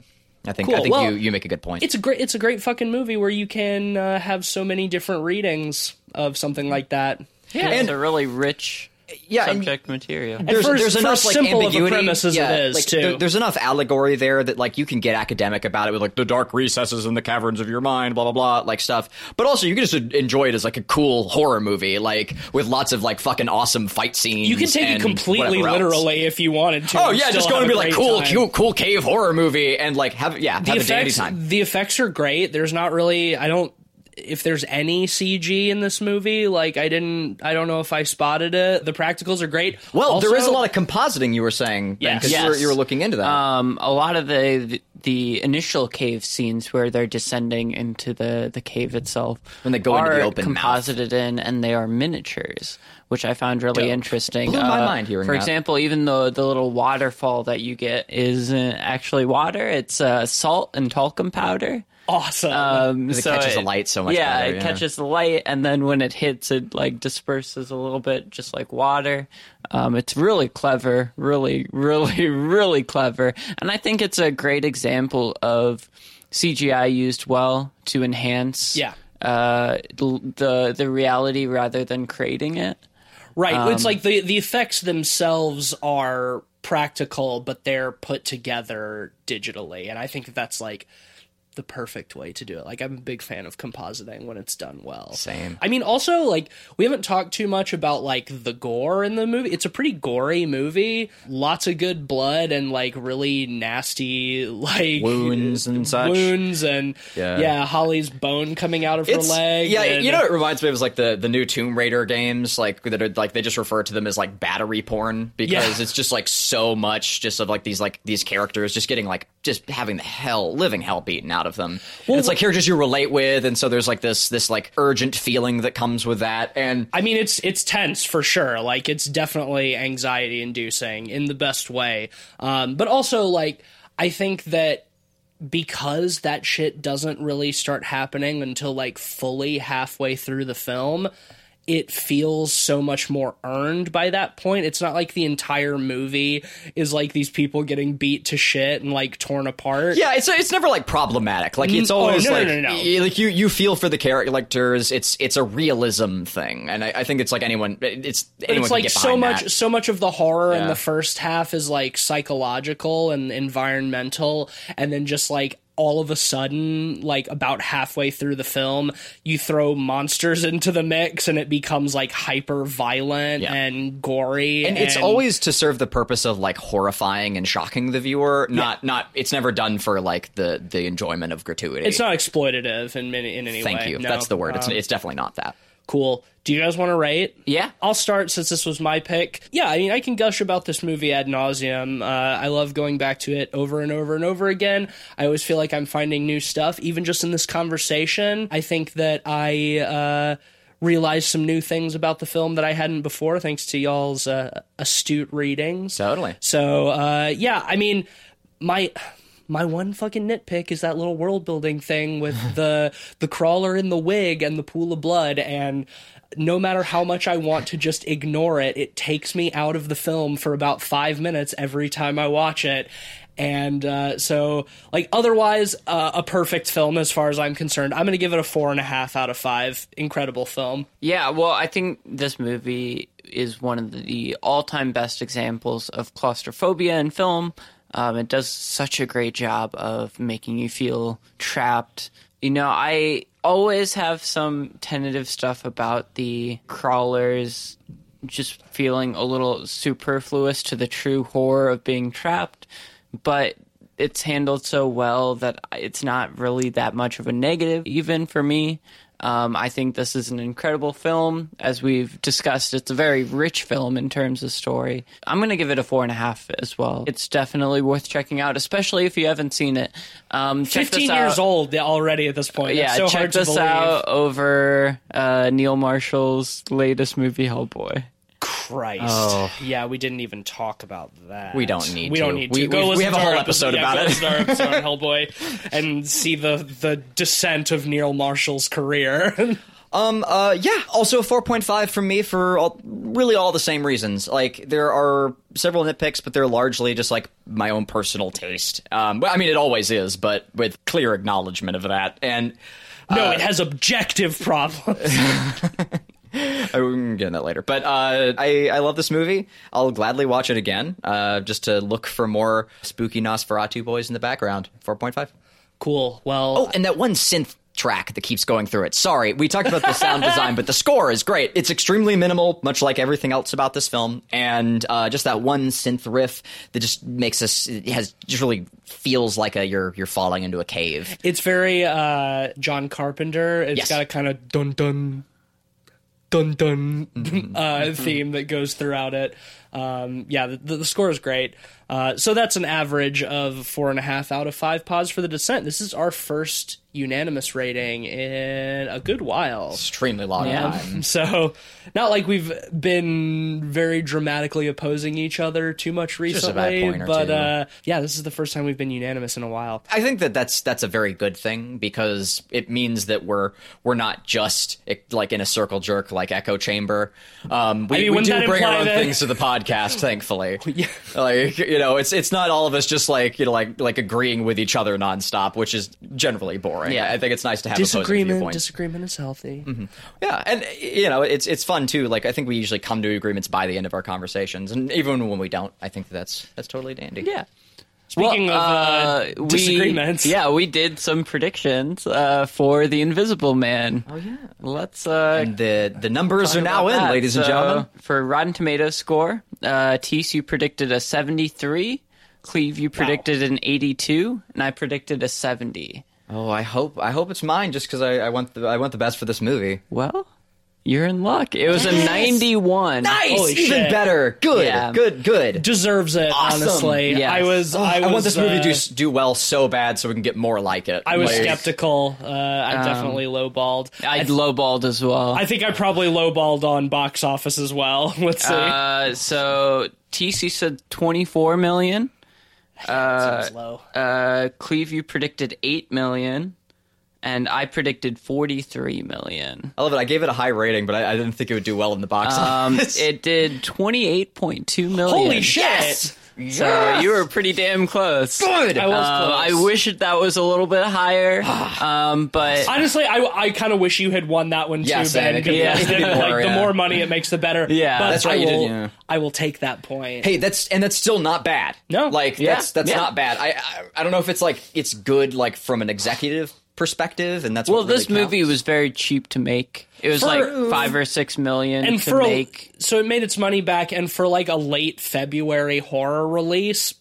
I think Cool. I think Well, you you make a good point. it's a great it's a great fucking movie where you can uh, have so many different readings of something like that Yeah, And- it's a really rich Yeah, and- subject material. there's, for- there's for enough like simple of a ambiguity. premise as yeah, is, like, too. there- there's enough allegory there that like you can get academic about it with like the dark recesses and the caverns of your mind, blah blah blah, like stuff. But also you can just enjoy it as like a cool horror movie, like with lots of like fucking awesome fight scenes. you can take it completely literally if you wanted to Oh yeah, just going to be like cool, time. cool, cool cave horror movie, and like have yeah have the a dandy effects time. the effects are great there's not really i don't if there's any cg in this movie like i didn't i don't know if i spotted it the practicals are great Well, there is a lot of compositing. You were saying, Yes. because you, were, Yes. you were looking into that. Um, a lot of the the initial cave scenes where they're descending into the the cave itself When they go into the open mouth. composited in, and they are miniatures, which I found really Dope. interesting. Blew my Uh, mind hearing For that. example, even though the little waterfall that you get isn't actually water, it's uh, salt and talcum powder. Awesome Um, It so catches the light so much Yeah, better, it yeah. catches the light, and then when it hits, it like disperses a little bit, just like water. Um, it's really clever, really, really, really clever, and I think it's a great example of CGI used well to enhance. Yeah. Uh, the the reality rather than creating it. right um, it's like the the effects themselves are practical but they're put together digitally and i think that that's like the perfect way to do it. Like I'm a big fan of compositing when it's done well. Same. I mean also like we haven't talked too much about like the gore in the movie. It's a pretty gory movie. Lots of good blood and like really nasty like Wounds and such. Wounds and Yeah. yeah, Holly's bone coming out of It's- her leg. Yeah, and- you know, it reminds me of like the the new Tomb Raider games, like that are like they just refer to them as like battery porn because Yeah. it's just like so much just of like these like these characters just getting like just having the hell living hell beaten out of them. and it's like characters you relate with, and so there's like this this like urgent feeling that comes with that, and I mean, it's it's tense for sure. Like it's definitely anxiety inducing in the best way. Um, but also, like I think that because that shit doesn't really start happening until like fully halfway through the film, it feels so much more earned by that point. It's not like the entire movie is like these people getting beat to shit and like torn apart. Yeah, it's it's never like problematic. Like it's Mm, oh, always no, no, like no, no. y- like you you feel for the characters. It's it's a realism thing, and I, I think it's like anyone. It's anyone it's like so much that. so much of the horror in the first half is like psychological and environmental and then just like all of a sudden like about halfway through the film you throw monsters into the mix and it becomes like hyper violent Yeah. and gory And it's always to serve the purpose of like horrifying and shocking the viewer. Not not. It's never done for like the the enjoyment of gratuity. it's not exploitative in many in any Thank way Thank you. No. That's the word. It's Um, it's definitely not that. Cool. Do you guys want to rate? Yeah. I'll start since this was my pick. Yeah, I mean, I can gush about this movie ad nauseum. Uh, I love going back to it over and over and over again. I always feel like I'm finding new stuff, even just in this conversation. I think that I uh, realized some new things about the film that I hadn't before, thanks to y'all's uh, astute readings. Totally. So uh, yeah, I mean, my my one fucking nitpick is that little world building thing with the the crawler in the wig and the pool of blood and no matter how much I want to just ignore it, it takes me out of the film for about five minutes every time I watch it. And uh, so, like, otherwise, uh, a perfect film as far as I'm concerned. I'm going to give it a four and a half out of five. Incredible film. Yeah, well, I think this movie is one of the all-time best examples of claustrophobia in film. Um, it does such a great job of making you feel trapped. You know, I always have some tentative stuff about the crawlers just feeling a little superfluous to the true horror of being trapped, but it's handled so well that it's not really that much of a negative, even for me. Um, I think this is an incredible film. As we've discussed, it's a very rich film in terms of story. I'm going to give it a four and a half as well. It's definitely worth checking out, especially if you haven't seen it. Um, check this 15 years out. old already at this point. Yeah, so check hard this to believe. out over uh, Neil Marshall's latest movie, Hellboy. Christ. Oh. Yeah, we didn't even talk about that. We don't need we to. don't need to. We-. Go we- we have a whole episode yeah, about go it. listen to our episode on Hellboy and see the the descent of Neil Marshall's career. Um. Uh. Yeah. Also, a four point five from me for all, really all the same reasons. Like there are several nitpicks, but they're largely just like my own personal taste. Um. But I mean, it always is, but with clear acknowledgement of that. And no, it has objective problems. I will get into that later. But uh, I I love this movie. I'll gladly watch it again. Uh, just to look for more spooky Nosferatu boys in the background. Four point five. cool. Well, Oh, and that one synth track that keeps going through it. Sorry, we talked about the sound design, but the score is great. It's extremely minimal, much like everything else about this film, and uh, just that one synth riff that just makes us it has just really feels like a you're you're falling into a cave. it's very uh, John Carpenter. It's Yes. got a kind of dun dun dun dun Mm-hmm. uh, theme that goes throughout it. Um, yeah, the, the score is great. Uh, so that's an average of four and a half out of five pods for the descent. This is our first unanimous rating in a good while. Extremely long Yeah. time. So, not like we've been very dramatically opposing each other too much Just a bad recently, but uh, yeah, this is the first time we've been unanimous in a while. I think that that's that's a very good thing because it means that we're we're not just like in a circle jerk like echo chamber. Um, we, I mean, we do bring our own that- things to the podcast, thankfully. yeah. Like you know, it's it's not all of us just like you know like like agreeing with each other nonstop, which is generally boring. Yeah. I think it's nice to have opposing Disagreement, viewpoints. disagreement is healthy. Yeah, and you know, it's it's fun too. Like I think we usually come to agreements by the end of our conversations, and even when we don't, I think that's that's totally dandy. Yeah. Speaking Well, of uh, we- disagreements, yeah, we did some predictions uh, for the Invisible Man. Oh yeah. Let's uh, And the the numbers are now in, that. ladies and So, gentlemen. For Rotten Tomatoes score, uh, Tease, you predicted a 73. Cleve, you predicted an 82, and I predicted a 70. Oh, I hope I hope it's mine, just because I, I want the I want the best for this movie. Well, you're in luck. It was a 91. Nice, Holy even shit. better. Good, Yeah. good, good. deserves it. Awesome. Honestly, Yes. I was. Oh, I, I, was, want this movie uh, to do, do well so bad, so we can get more like it. I was Like- skeptical. Uh, I Um, definitely lowballed. I lowballed as well. I think I probably lowballed on box office as well. Let's see. uh, so TC said 24 million. Seems low. Uh, Cleve, you predicted eight million, and I predicted forty-three million. I love it. I gave it a high rating, but I, I didn't think it would do well in the box Um, office. it did twenty-eight point two million. Holy shit! Yes! So you were pretty damn close. Good. I was Um, close. I wish that that was a little bit higher, um, but Honestly, I, I kind of wish you had won that one too, Yeah. Ben. It could- because it could more, like, the yeah. more money it makes, the better. Yeah. but That's right, I will, yeah. I will take that point. Hey, that's and that's still not bad. No. like Yeah, that's that's yeah. not bad. I, I I don't know if it's like it's good like from an executive perspective, and that's well, what really this movie was very cheap to make. It was For- like five or six million and to for a- make. so it made its money back, and for like a late February horror release,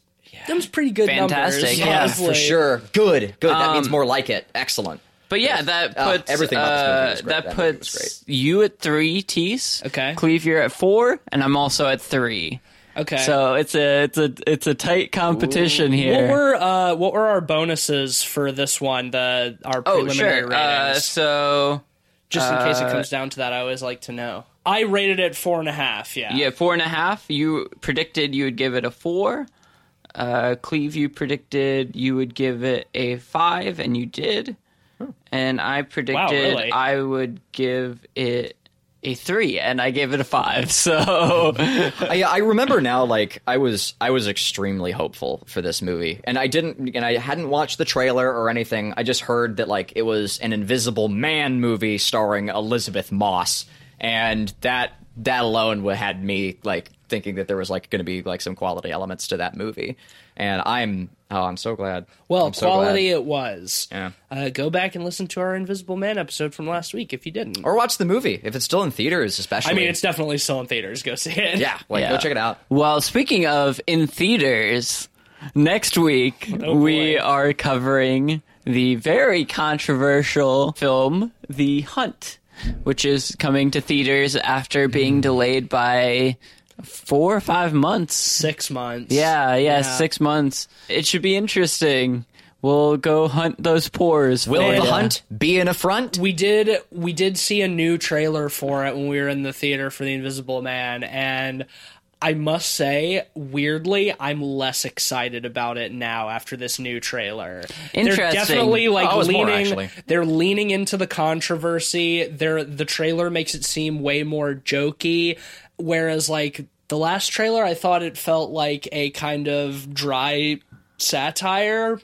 that was pretty good Fantastic, numbers. yeah, honestly. for sure. Good, good. that means Um, more like it. Excellent. But yeah, that Uh, puts everything about this movie uh, was great. that That movie was puts you at three, Tease. Okay. Cleve, you're at four, and I'm also at three. Okay. So it's a it's a it's a tight competition here. what were uh, what were our bonuses for this one? The our oh preliminary sure. Uh, ratings, so just in case it comes down to that. I always like to know. I rated it four and a half. Yeah. yeah, four and a half. You predicted you would give it a four. Uh, Cleve, you predicted you would give it a five, and you did. And I predicted really? I would give it a three, and I gave it a five. So I, I remember now, like I was, I was extremely hopeful for this movie, and I didn't, and I hadn't watched the trailer or anything. I just heard that like it was an Invisible Man movie starring Elisabeth Moss, and that that alone had me like thinking that there was like going to be like some quality elements to that movie, and I'm, oh, I'm so glad. Well, so quality glad. it was. Yeah. Uh, go back and listen to our Invisible Man episode from last week if you didn't. Or watch the movie if it's still in theaters, especially. I mean, it's definitely still in theaters. Go see it. yeah, like Yeah. go check it out. Well, speaking of in theaters, next week we are covering the very controversial film The Hunt, which is coming to theaters after being delayed by four or five months. Six months. Yeah, yeah, six months. It should be interesting. We'll go hunt those pores. Will for the hunt be an affront? We did we did see a new trailer for it when we were in the theater for The Invisible Man and I must say, weirdly, I'm less excited about it now after this new trailer. They're definitely like Oh, I more, leaning. they're leaning into the controversy. They're the trailer makes it seem way more jokey, whereas like the last trailer, I thought it felt like a kind of dry satire,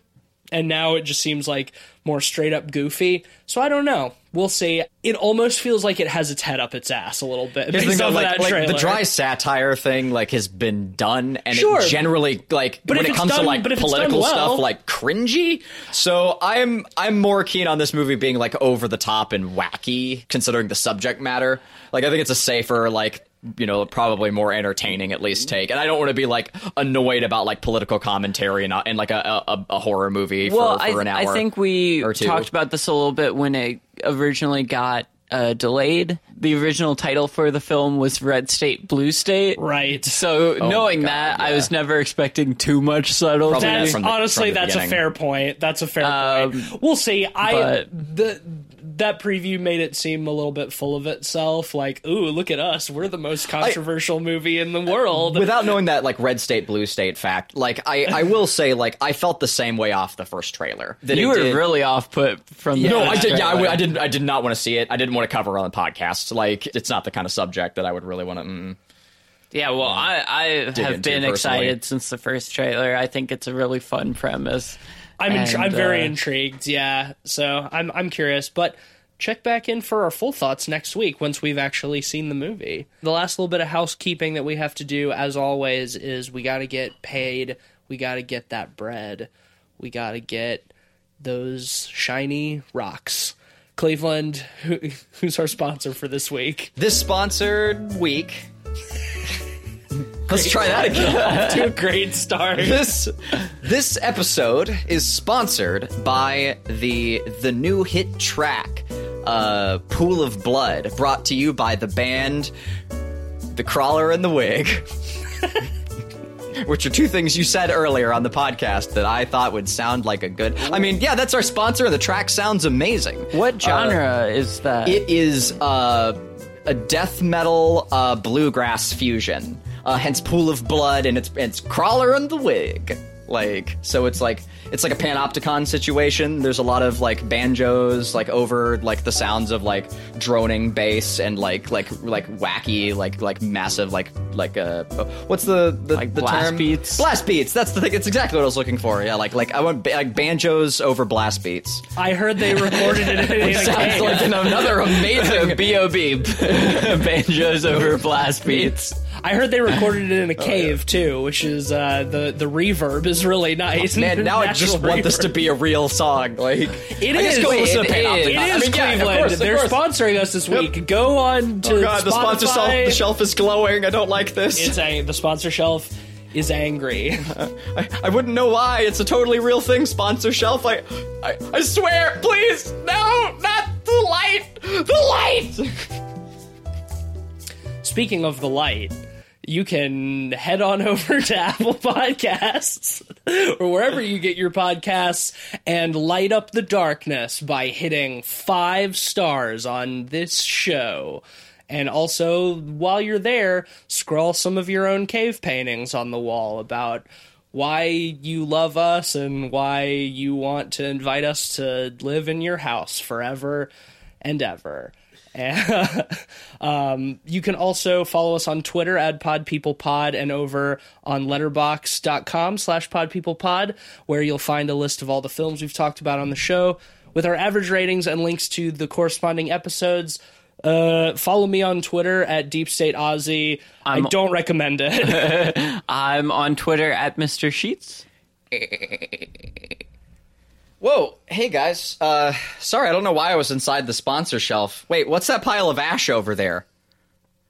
and now it just seems like more straight up goofy. So I don't know. We'll see. It almost feels like it has its head up its ass a little bit the based off like, like, the dry satire thing like has been done and Sure. it generally like But when it comes done- to like but if it's done political well- stuff like cringy so i'm i'm more keen on this movie being like over the top and wacky considering the subject matter like i think it's a safer like you know probably more entertaining at least take and i don't want to be like annoyed about like political commentary and, and like a, a, a horror movie well, for, I, an hour I think we or two. talked about this a little bit when it originally got uh, delayed. The original title for the film was Red State, Blue State. right. So knowing God, that, I was never expecting too much subtlety. Probably That's from the- honestly from the that's a fair point. That's a fair Um, point. We'll see. I but- the that preview made it seem a little bit full of itself. Like, ooh, look at us. We're the most controversial movie in the world. without knowing that like red state blue state fact like i i will say like i felt the same way off the first trailer that You it were did- really off put from the no i first did yeah I. I didn't i did not want to see it i didn't want to cover it on the podcast like it's not the kind of subject that i would really want to mm. Yeah, well, I, I have been personally. excited since the first trailer. I think it's a really fun premise. I'm in, And, I'm very uh, intrigued. Yeah, so I'm I'm curious, but. Check back in for our full thoughts next week once we've actually seen the movie. The last little bit of housekeeping that we have to do, as always, is we got to get paid. We got to get that bread. We got to get those shiny rocks. Cleveland, who, who's our sponsor for this week? this sponsored week let's try that again to a great start. this this episode is sponsored by the the new hit track uh pool of blood brought to you by the band the crawler and the wig which are two things you said earlier on the podcast that i thought would sound like a good i mean yeah that's our sponsor the track sounds amazing What genre is that? it is uh, a death metal uh, bluegrass fusion. Uh, hence, Pool of Blood, and it's it's Crawler and the Wig. Like so, it's like it's like a panopticon situation. There's a lot of like banjos, like over like the sounds of like droning bass and like like like wacky like like massive like like uh what's the the, Like the blast term? beats? Blast beats. That's the thing. It's exactly what I was looking for. Yeah, like like I want ba- like banjos over blast beats. I heard they recorded it in a Sounds cave. like another amazing B.O.B. Banjos over blast beats. I heard they recorded it in a cave too, which is uh, the the reverb is really nice. Man, now I just Natural want this to be a real song. Like It I is. go Wait, listen it to. It I is mean, yeah, of Cleveland. course, of They're course. sponsoring us this week. Go on to Oh god, the sponsor shelf, the shelf is glowing. I don't like this. It's a, the sponsor shelf is angry. I, I wouldn't know why. It's a totally real thing. Sponsor shelf. I, I, I swear, please, no, not the light, the light. Speaking of the light, you can head on over to Apple Podcasts or wherever you get your podcasts and light up the darkness by hitting five stars on this show. And also, while you're there, scroll some of your own cave paintings on the wall about why you love us and why you want to invite us to live in your house forever and ever. And, um, you can also follow us on Twitter at podpeoplepod and over on letterboxd.com slash podpeoplepod, where you'll find a list of all the films we've talked about on the show with our average ratings and links to the corresponding episodes. Uh, follow me on Twitter at Deep State Aussie. I don't recommend it. I'm on Twitter at Mr. Sheets. Whoa, hey guys. Uh, sorry, I don't know why I was inside the sponsor shelf. Wait, what's that pile of ash over there?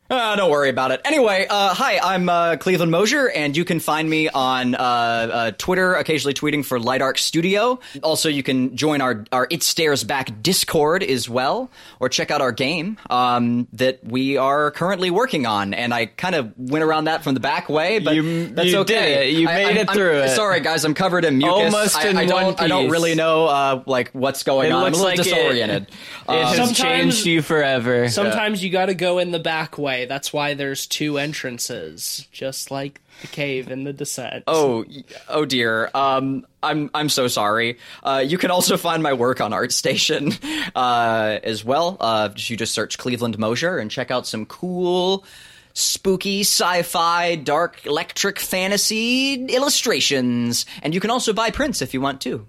Uh, don't worry about it. Anyway, uh, hi, I'm uh, Cleveland Mosier, and you can find me on uh, uh, Twitter, occasionally tweeting for Light Arc Studio. Also, you can join our, our It Stares Back Discord as well, or check out our game um, that we are currently working on. And I kind of went around that from the back way, but You- that's you okay. did it. You I- made I'm- it I'm- through it. Sorry, guys, I'm covered in mucus. Almost I, in I don't, one I don't really know uh, like what's going It on. I'm a little like it- disoriented. It has changed you forever. Sometimes you gotta go in the back way. That's why there's two entrances, just like the cave in the descent. Oh, oh dear. Um, I'm I'm so sorry. Uh, you can also find my work on ArtStation uh, as well. Uh, you just search Cleveland Mosier and check out some cool, spooky, sci-fi, dark, electric fantasy illustrations. And you can also buy prints if you want to.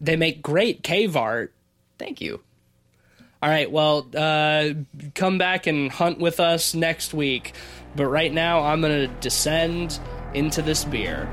They make great cave art. Thank you. All right, well, uh, come back and hunt with us next week. But right now, I'm going to descend into this beer.